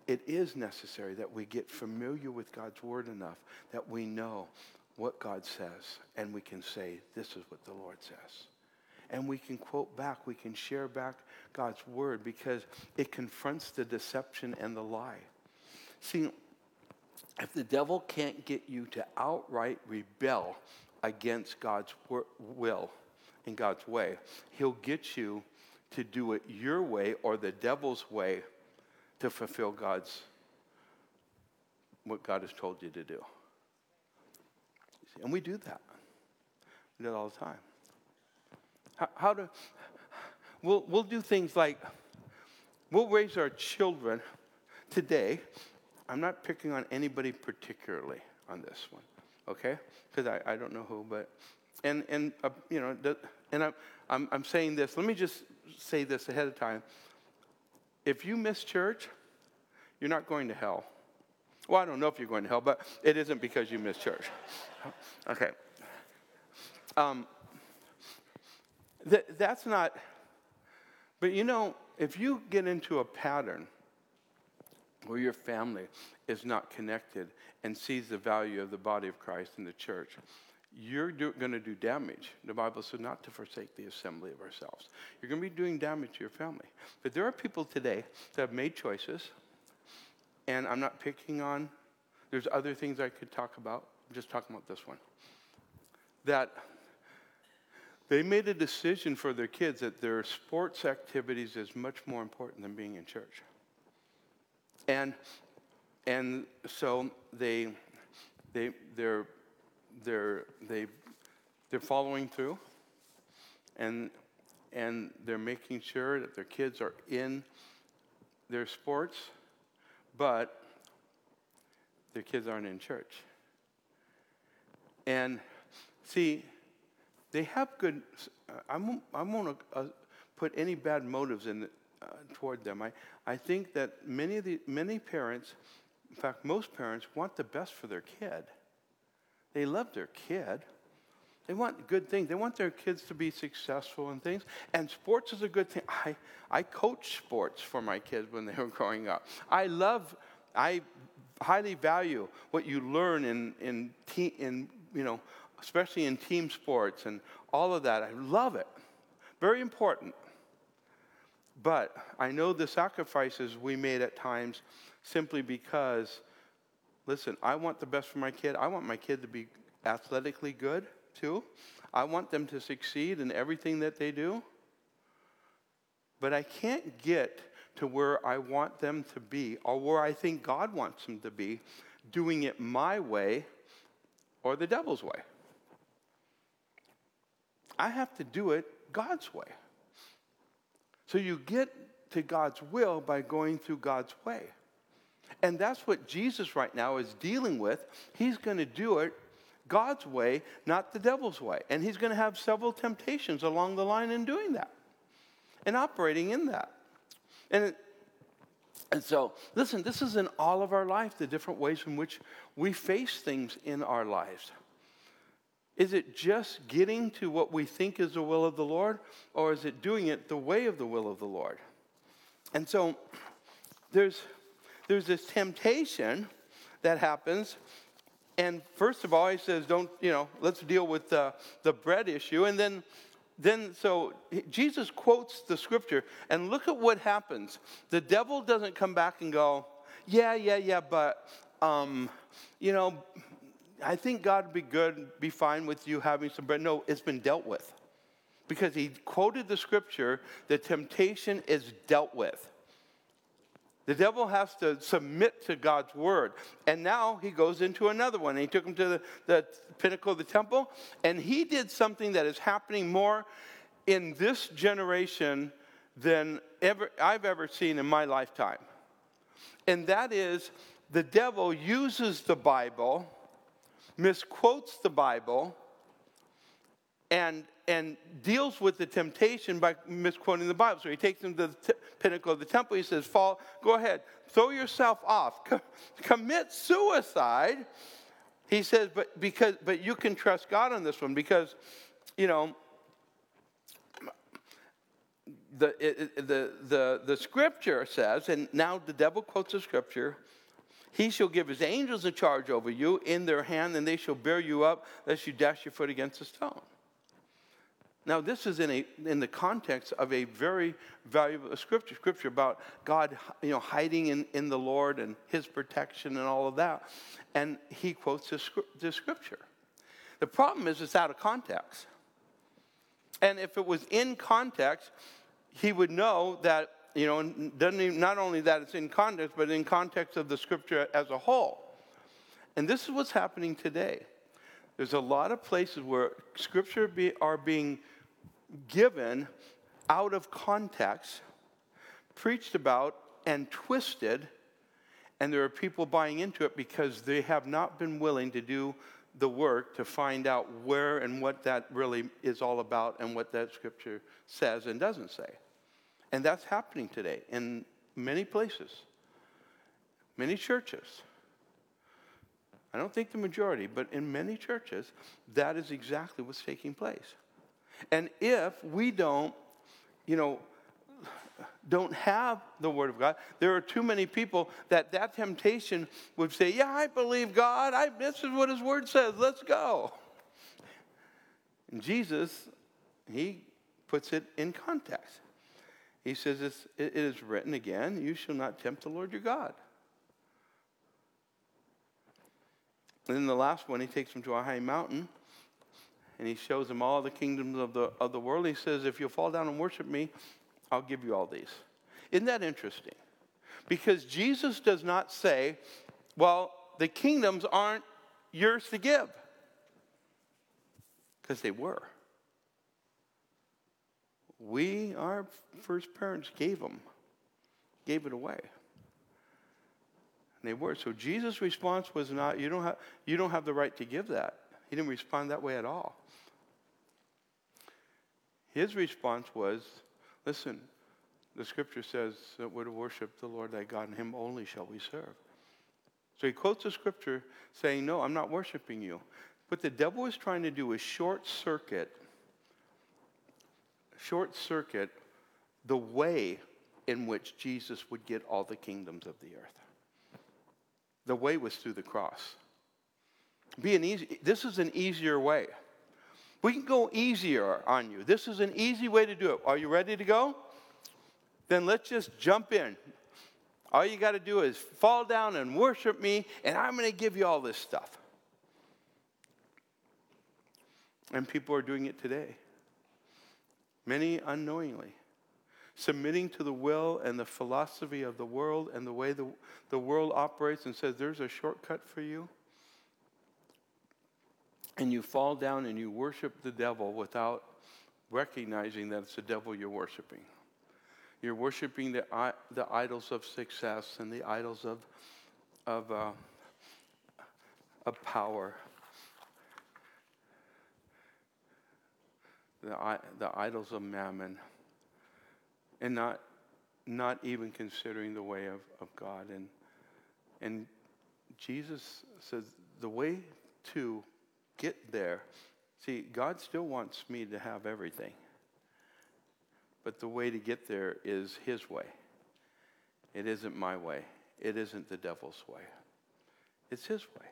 it is necessary that we get familiar with God's word enough that we know what God says and we can say, This is what the Lord says. And we can quote back, we can share back God's word because it confronts the deception and the lie. See, if the devil can't get you to outright rebel against God's will and God's way, he'll get you to do it your way or the devil's way to fulfill God's what God has told you to do. And we do that. We do it all the time. How, how do, we'll, we'll do things like, we'll raise our children today. I'm not picking on anybody particularly on this one, okay? Because I, I don't know who, but, and, and uh, you know, the, and I'm, I'm, I'm saying this, let me just say this ahead of time. If you miss church, you're not going to hell. Well, I don't know if you're going to hell, but it isn't because you missed church. [laughs] Okay. Um, th- that's not, but you know, if you get into a pattern where your family is not connected and sees the value of the body of Christ in the church, you're going to do damage. The Bible says not to forsake the assembly of ourselves. You're going to be doing damage to your family. But there are people today that have made choices, and I'm not picking on, there's other things I could talk about. I'm just talking about this one. That they made a decision for their kids that their sports activities is much more important than being in church. And, and so they, they, they're they're, they, they're following through and, and they're making sure that their kids are in their sports, but their kids aren't in church. And see, they have good, I won't, I won't uh, put any bad motives in uh, toward them. I, I think that many, of the, many parents, in fact, most parents, want the best for their kid. They love their kid. They want good things. They want their kids to be successful and things. And sports is a good thing. I, I coach sports for my kids when they were growing up. I love, I highly value what you learn in, in, te- in you know, especially in team sports and all of that. I love it. Very important. But I know the sacrifices we made at times simply because Listen, I want the best for my kid. I want my kid to be athletically good, too. I want them to succeed in everything that they do. But I can't get to where I want them to be or where I think God wants them to be doing it my way or the devil's way. I have to do it God's way. So you get to God's will by going through God's way. And that's what Jesus right now is dealing with. He's going to do it God's way, not the devil's way. And he's going to have several temptations along the line in doing that and operating in that. And, it, and so, listen, this is in all of our life, the different ways in which we face things in our lives. Is it just getting to what we think is the will of the Lord, or is it doing it the way of the will of the Lord? And so, there's there's this temptation that happens. And first of all, he says, don't, you know, let's deal with the, the bread issue. And then, then, so Jesus quotes the scripture, and look at what happens. The devil doesn't come back and go, yeah, yeah, yeah, but, um, you know, I think God would be good, be fine with you having some bread. No, it's been dealt with. Because he quoted the scripture, the temptation is dealt with. The devil has to submit to God's word. And now he goes into another one. He took him to the, the, pinnacle of the temple, and he did something that is happening more in this generation than ever, I've ever seen in my lifetime. And that is the devil uses the Bible, misquotes the Bible, and and deals with the temptation by misquoting the Bible. So he takes him to the t- pinnacle of the temple. He says, "Fall, go ahead, throw yourself off, Co- commit suicide." He says, "But because, but you can trust God on this one because, you know." The, the, the, the scripture says, and now the devil quotes the scripture, he shall give his angels a charge over you in their hand, and they shall bear you up, lest you dash your foot against a stone. Now, this is in, a, in the context of a very valuable scripture, scripture about God you know, hiding in, in the Lord and his protection and all of that. And he quotes this, this scripture. The problem is it's out of context. And if it was in context, he would know that, you know, doesn't even, not only that it's in context, but in context of the scripture as a whole. And this is what's happening today. There's a lot of places where scripture be, are being given out of context, preached about, and twisted, and there are people buying into it because they have not been willing to do the work to find out where and what that really is all about and what that scripture says and doesn't say. And that's happening today in many places, many churches. I don't think the majority, but in many churches, that is exactly what's taking place. And if we don't, you know, don't have the Word of God, there are too many people that that temptation would say, Yeah, I believe God. I, this is what His Word says. Let's go. And Jesus, He puts it in context. He says, it's, It is written again, you shall not tempt the Lord your God. And then the last one, he takes him to a high mountain and he shows them all the kingdoms of the, of the world. He says, If you'll fall down and worship me, I'll give you all these. Isn't that interesting? Because Jesus does not say, Well, the kingdoms aren't yours to give. Because they were. We, our first parents, gave them, gave it away. And they were. So Jesus' response was not, you don't, have, you don't have the right to give that. He didn't respond that way at all. His response was, listen, the scripture says that we're to worship the Lord thy God, and him only shall we serve. So he quotes the scripture saying, No, I'm not worshiping you. What the devil is trying to do is short circuit, short circuit the way in which Jesus would get all the kingdoms of the earth. The way was through the cross. Be an easy, this is an easier way. We can go easier on you. This is an easy way to do it. Are you ready to go? Then let's just jump in. All you got to do is fall down and worship me, and I'm going to give you all this stuff. And people are doing it today, many unknowingly submitting to the will and the philosophy of the world and the way the, the world operates and says, there's a shortcut for you. And you fall down and you worship the devil without recognizing that it's the devil you're worshiping. You're worshiping the, the idols of success and the idols of, of, uh, of power. The, the idols of mammon and not, not even considering the way of, of God. And, and Jesus says the way to get there, see, God still wants me to have everything. But the way to get there is His way. It isn't my way. It isn't the devil's way. It's His way.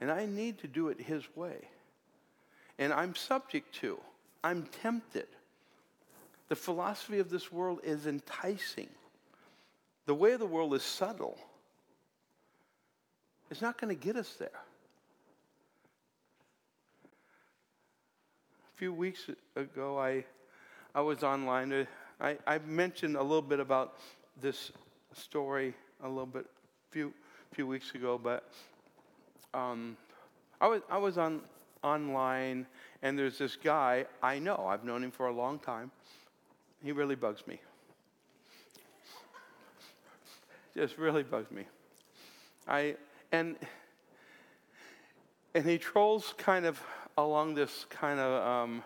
And I need to do it His way. And I'm subject to, I'm tempted the philosophy of this world is enticing. The way of the world is subtle. It's not going to get us there. Few weeks ago, I, I was online. I, I mentioned a little bit about this story a little bit few, few weeks ago, but um, I, was, I was on, online, and there's this guy I know. I've known him for a long time he really bugs me. Just really bugs me. I and and he trolls kind of along this kind of um,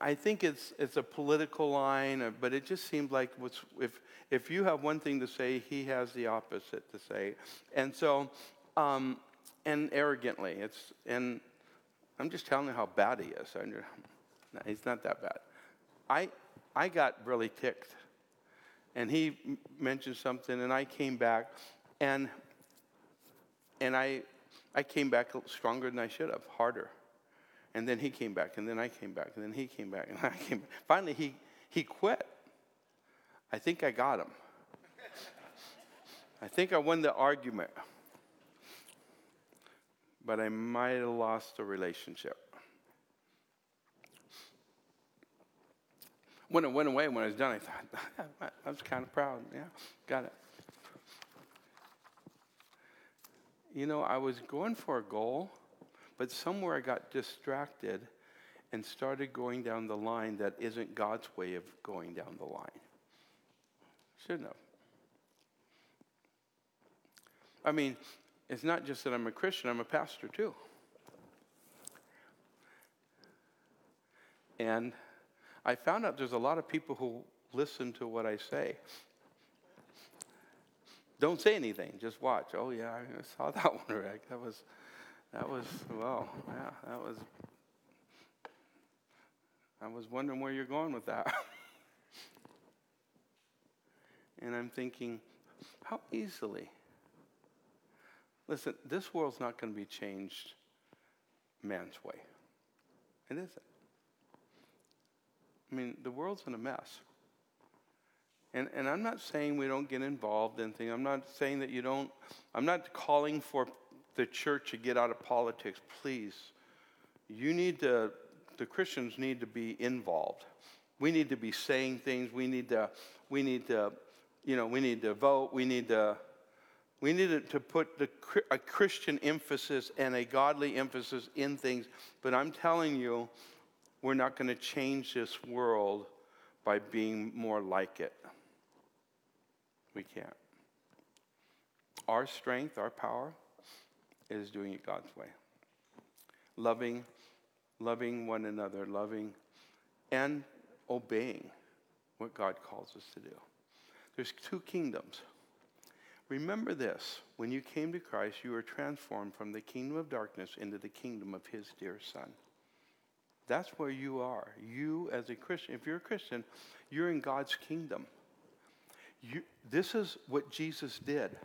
I think it's it's a political line, uh, but it just seems like what's if if you have one thing to say, he has the opposite to say, and so um, and arrogantly, it's and I'm just telling you how bad he is. No, he's not that bad. I I got really ticked. And he mentioned something, and I came back, and and I I came back stronger than I should have, harder. And then he came back, and then I came back, and then he came back, and [laughs] I came back. Finally, he, he quit. I think I got him. I think I won the argument. But I might have lost the relationship. when it went away, when I was done, I thought, [laughs] I was kind of proud. Yeah, got it. You know, I was going for a goal, But somewhere I got distracted and started going down the line that isn't God's way of going down the line. Shouldn't have. I mean, it's not just that I'm a Christian, I'm a pastor too. And I found out there's a lot of people who listen to what I say. Don't say anything, just watch. Oh yeah, I saw [laughs] that one, Rick. That was that was well, yeah, that was I was wondering where you're going with that. [laughs] and I'm thinking, how easily Listen, this world's not going to be changed man's way. It isn't. I mean, the world's in a mess. And, and I'm not saying we don't get involved in things. I'm not saying that you don't, I'm not calling for the church to get out of politics. Please. You need to, the Christians need to be involved. We need to be saying things. We need to, we need to, you know, we need to vote. We need to, we needed to put the, a Christian emphasis and a godly emphasis in things. But I'm telling you, we're not going to change this world by being more like it. We can't. Our strength, our power, is doing it God's way. Loving, loving one another, loving, and obeying what God calls us to do. There's two kingdoms. Remember this when you came to Christ, you were transformed from the kingdom of darkness into the kingdom of his dear Son. That's where you are. You, as a Christian, if you're a Christian, you're in God's kingdom. You, this is what Jesus did.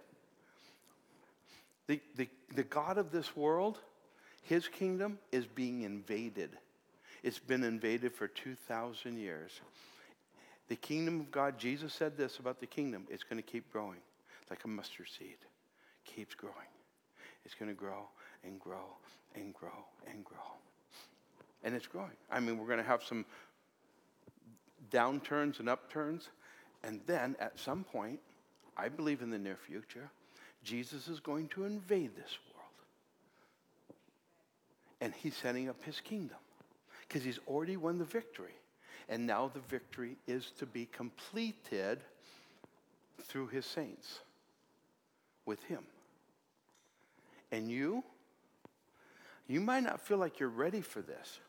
The, the, the God of this world, his kingdom is being invaded. It's been invaded for 2,000 years. The kingdom of God, Jesus said this about the kingdom, it's going to keep growing like a mustard seed. Keeps growing. It's going to grow and grow and grow and grow. And it's growing. I mean, we're going to have some downturns and upturns. And then at some point, I believe in the near future, Jesus is going to invade this world. And he's setting up his kingdom because he's already won the victory. And now the victory is to be completed through his saints with Him. And you, you might not feel like you're ready for this,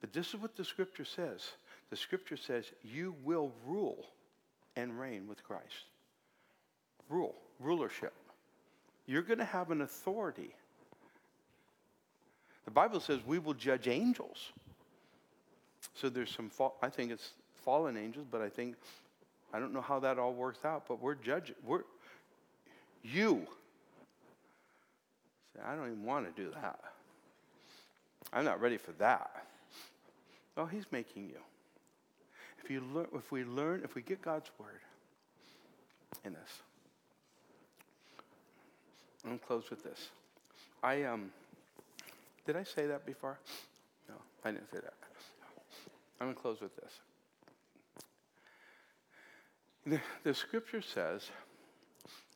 but this is what the scripture says. The scripture says you will rule and reign with Christ. Rule, rulership. You're going to have an authority. The Bible says we will judge angels. So there's some, I think it's fallen angels, but I think, I don't know how that all works out, but we're judging. We're, you. Say, I don't even want to do that. I'm not ready for that. Well, He's making you. If, you learn, if we learn, if we get God's word in us, I'm to close with this. I, um, did I say that before? No, I didn't say that. I'm to close with this. The, the scripture says,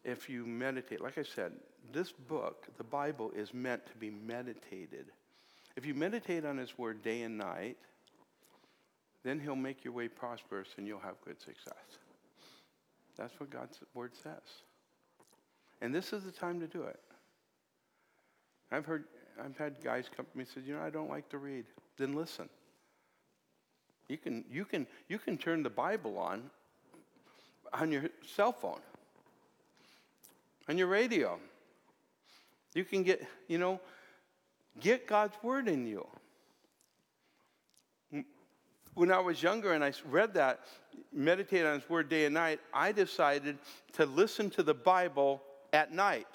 if you meditate, like I said, this book, the Bible, is meant to be meditated. If you meditate on His Word day and night, then He'll make your way prosperous and you'll have good success. That's what God's Word says. And this is the time to do it. I've heard, I've had guys come to me and said, you know, I don't like to read. Then listen. You can, you can, you can turn the Bible on on your cell phone on your radio. You can get, you know, get God's word in you. When I was younger and I read that, meditate on his word day and night, I decided to listen to the Bible at night.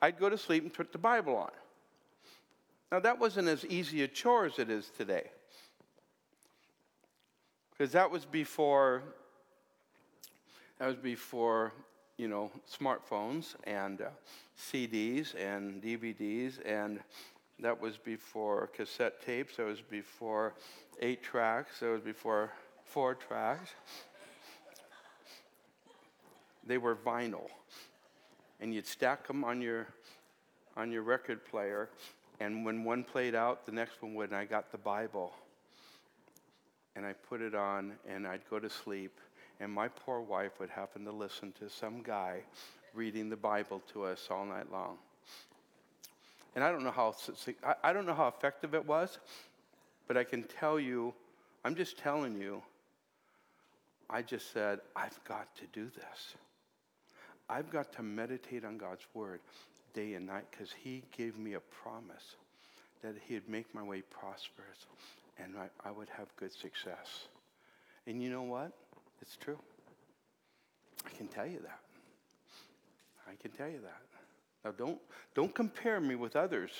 I'd go to sleep and put the Bible on. Now, that wasn't as easy a chore as it is today. Because that was before, that was before you know, smartphones and uh, CDs and DVDs, and that was before cassette tapes, that was before eight tracks, that was before four tracks. They were vinyl, and you'd stack them on your on your record player, And when one played out, the next one would, and I got the Bible. And I put it on, and I'd go to sleep. And my poor wife would happen to listen to some guy reading the Bible to us all night long. And I don't know how I don't know how effective it was, but I can tell you, I'm just telling you, I just said, I've got to do this. I've got to meditate on God's word day and night because He gave me a promise that He'd make my way prosperous and I, I would have good success. And you know what? It's true. I can tell you that. I can tell you that. Now, don't, don't compare me with others.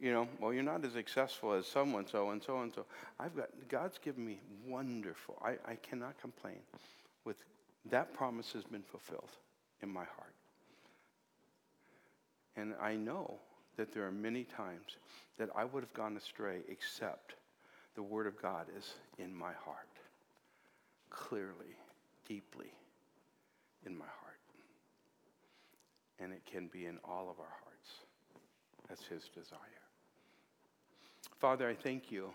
You know, well, you're not as successful as someone so and so and so. I've got, God's given me wonderful. I, I cannot complain with that promise has been fulfilled in my heart. And I know that there are many times that I would have gone astray except the Word of God is in my heart, clearly, deeply in my heart. And it can be in all of our hearts. That's His desire. Father, I thank you.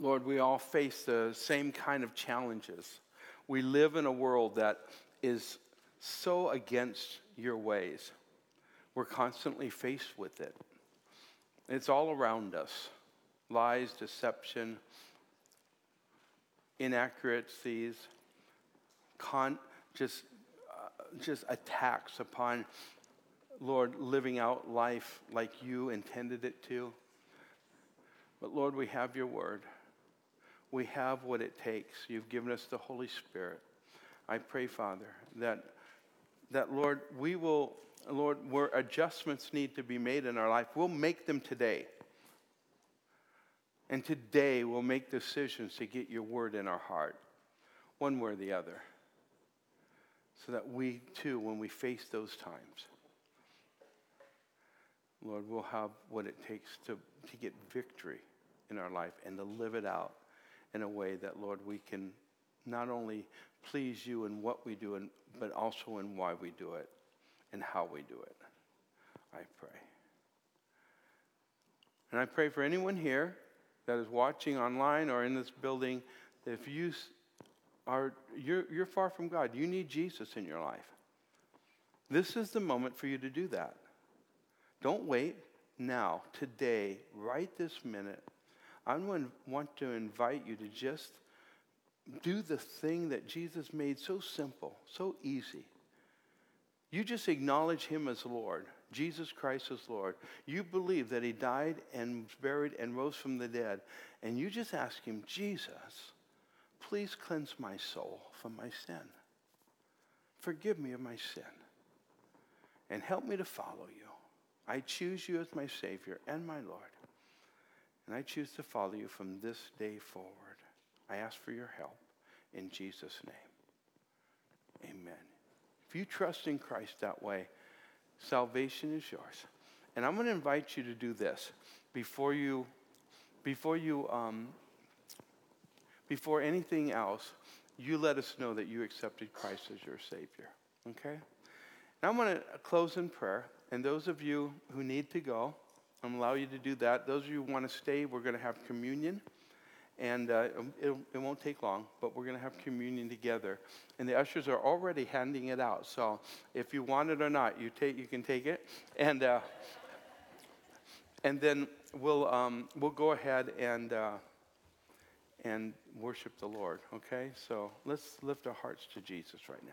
Lord, we all face the same kind of challenges. We live in a world that is so against your ways. We're constantly faced with it. It's all around us lies, deception, inaccuracies, con- just, uh, just attacks upon, Lord, living out life like you intended it to. But Lord, we have your word. We have what it takes. You've given us the Holy Spirit. I pray, Father, that, that Lord, we will, Lord, where adjustments need to be made in our life, we'll make them today. And today we'll make decisions to get your word in our heart, one way or the other, so that we too, when we face those times, Lord, we'll have what it takes to, to get victory in our life and to live it out in a way that, Lord, we can not only please you in what we do, but also in why we do it and how we do it. I pray. And I pray for anyone here that is watching online or in this building if you are you're, you're far from God, you need Jesus in your life. This is the moment for you to do that. Don't wait now, today, right this minute. I want to invite you to just do the thing that Jesus made so simple, so easy. You just acknowledge him as Lord, Jesus Christ as Lord. You believe that he died and was buried and rose from the dead. And you just ask him, Jesus, please cleanse my soul from my sin. Forgive me of my sin. And help me to follow you. I choose you as my Savior and my Lord. And I choose to follow you from this day forward. I ask for your help in Jesus' name. Amen. If you trust in Christ that way, salvation is yours. And I'm going to invite you to do this before you, before you, um, before anything else. You let us know that you accepted Christ as your Savior. Okay? Now I'm going to close in prayer. And those of you who need to go, I'm allow you to do that. Those of you who want to stay, we're going to have communion. And uh, it, it won't take long, but we're going to have communion together. And the ushers are already handing it out. So if you want it or not, you, take, you can take it. And, uh, and then we'll, um, we'll go ahead and, uh, and worship the Lord, okay? So let's lift our hearts to Jesus right now.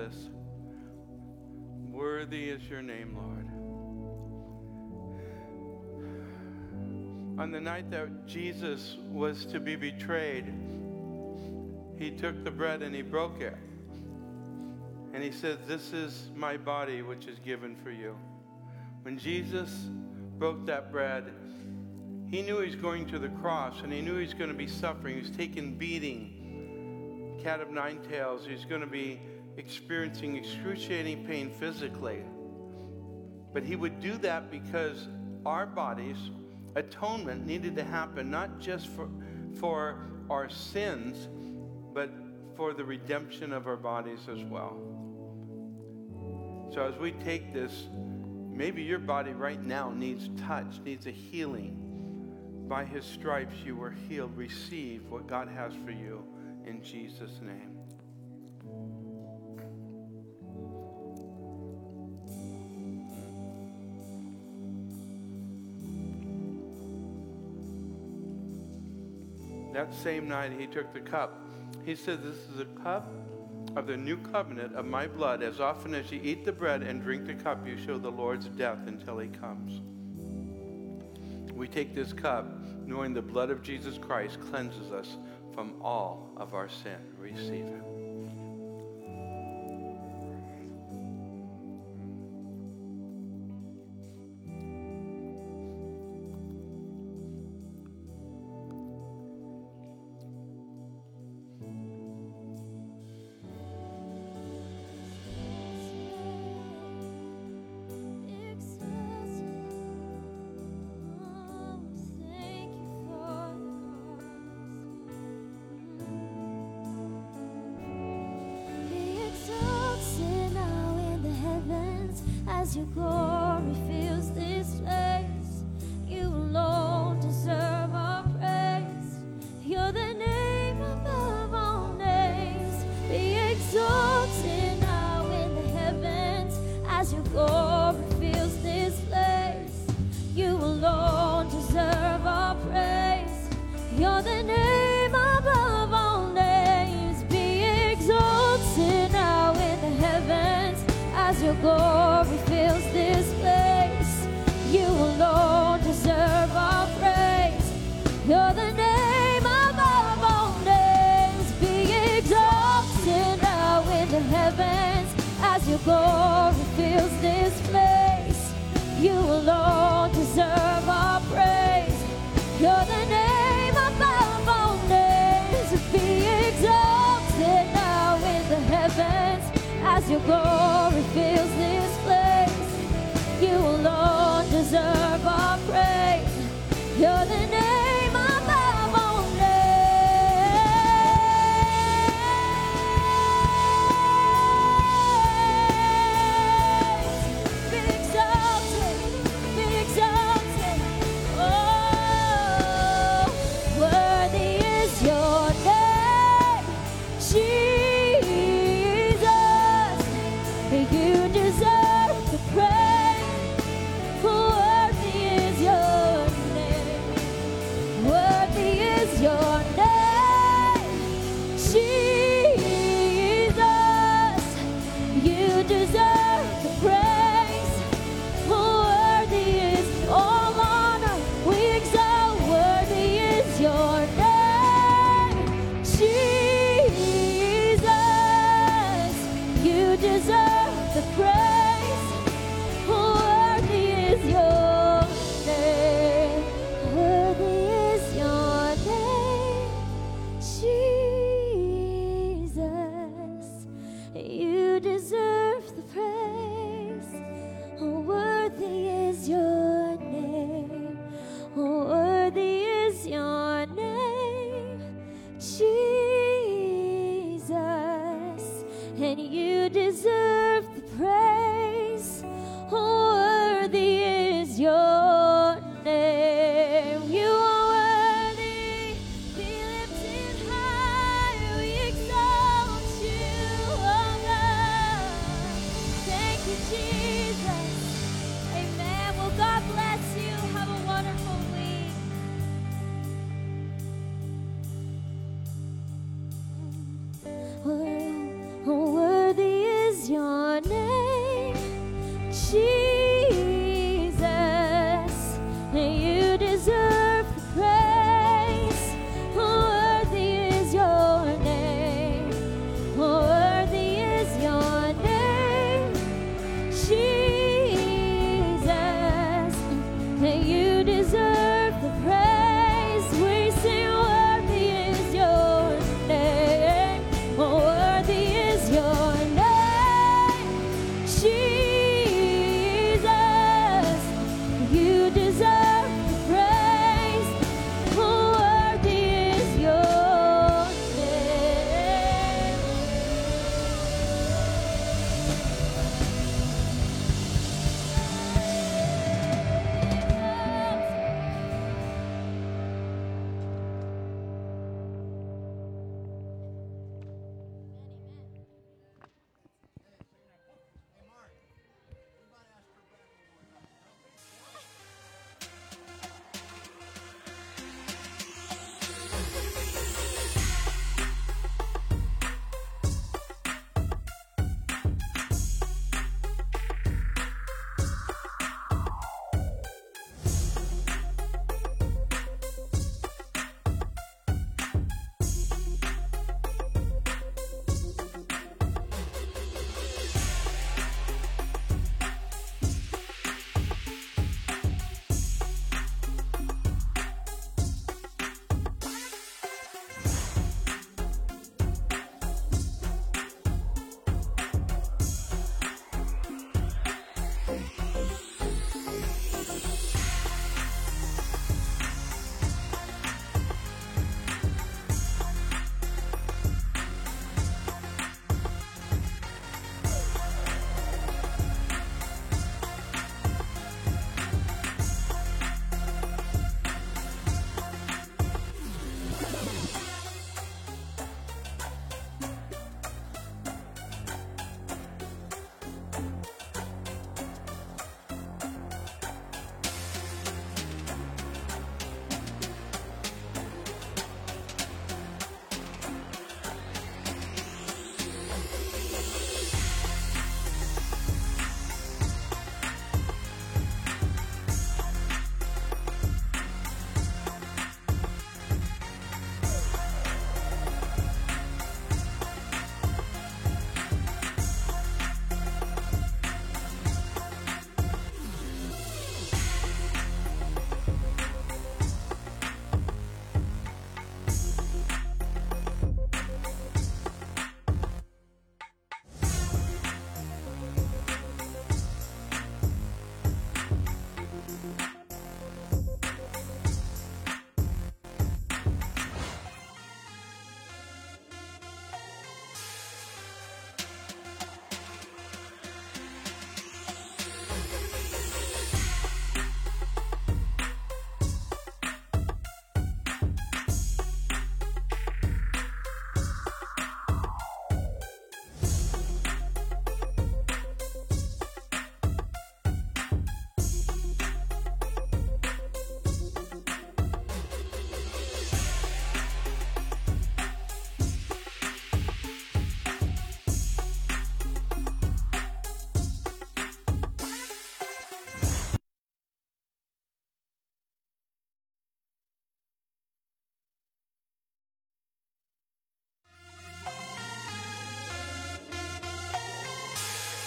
Jesus. Worthy is your name, Lord. On the night that Jesus was to be betrayed, he took the bread and he broke it. And he said, This is my body, which is given for you. When Jesus broke that bread, he knew he was going to the cross and he knew he was going to be suffering. He was taking beating, cat of nine tails. He was going to be experiencing excruciating pain physically. But he would do that because our bodies, atonement needed to happen not just for, for our sins, but for the redemption of our bodies as well. So as we take this, maybe your body right now needs touch, needs a healing. By his stripes you were healed. Receive what God has for you in Jesus' name. That same night he took the cup. He said, This is a cup of the new covenant of my blood. As often as you eat the bread and drink the cup, you show the Lord's death until he comes. We take this cup knowing the blood of Jesus Christ cleanses us from all of our sin. Receive it. As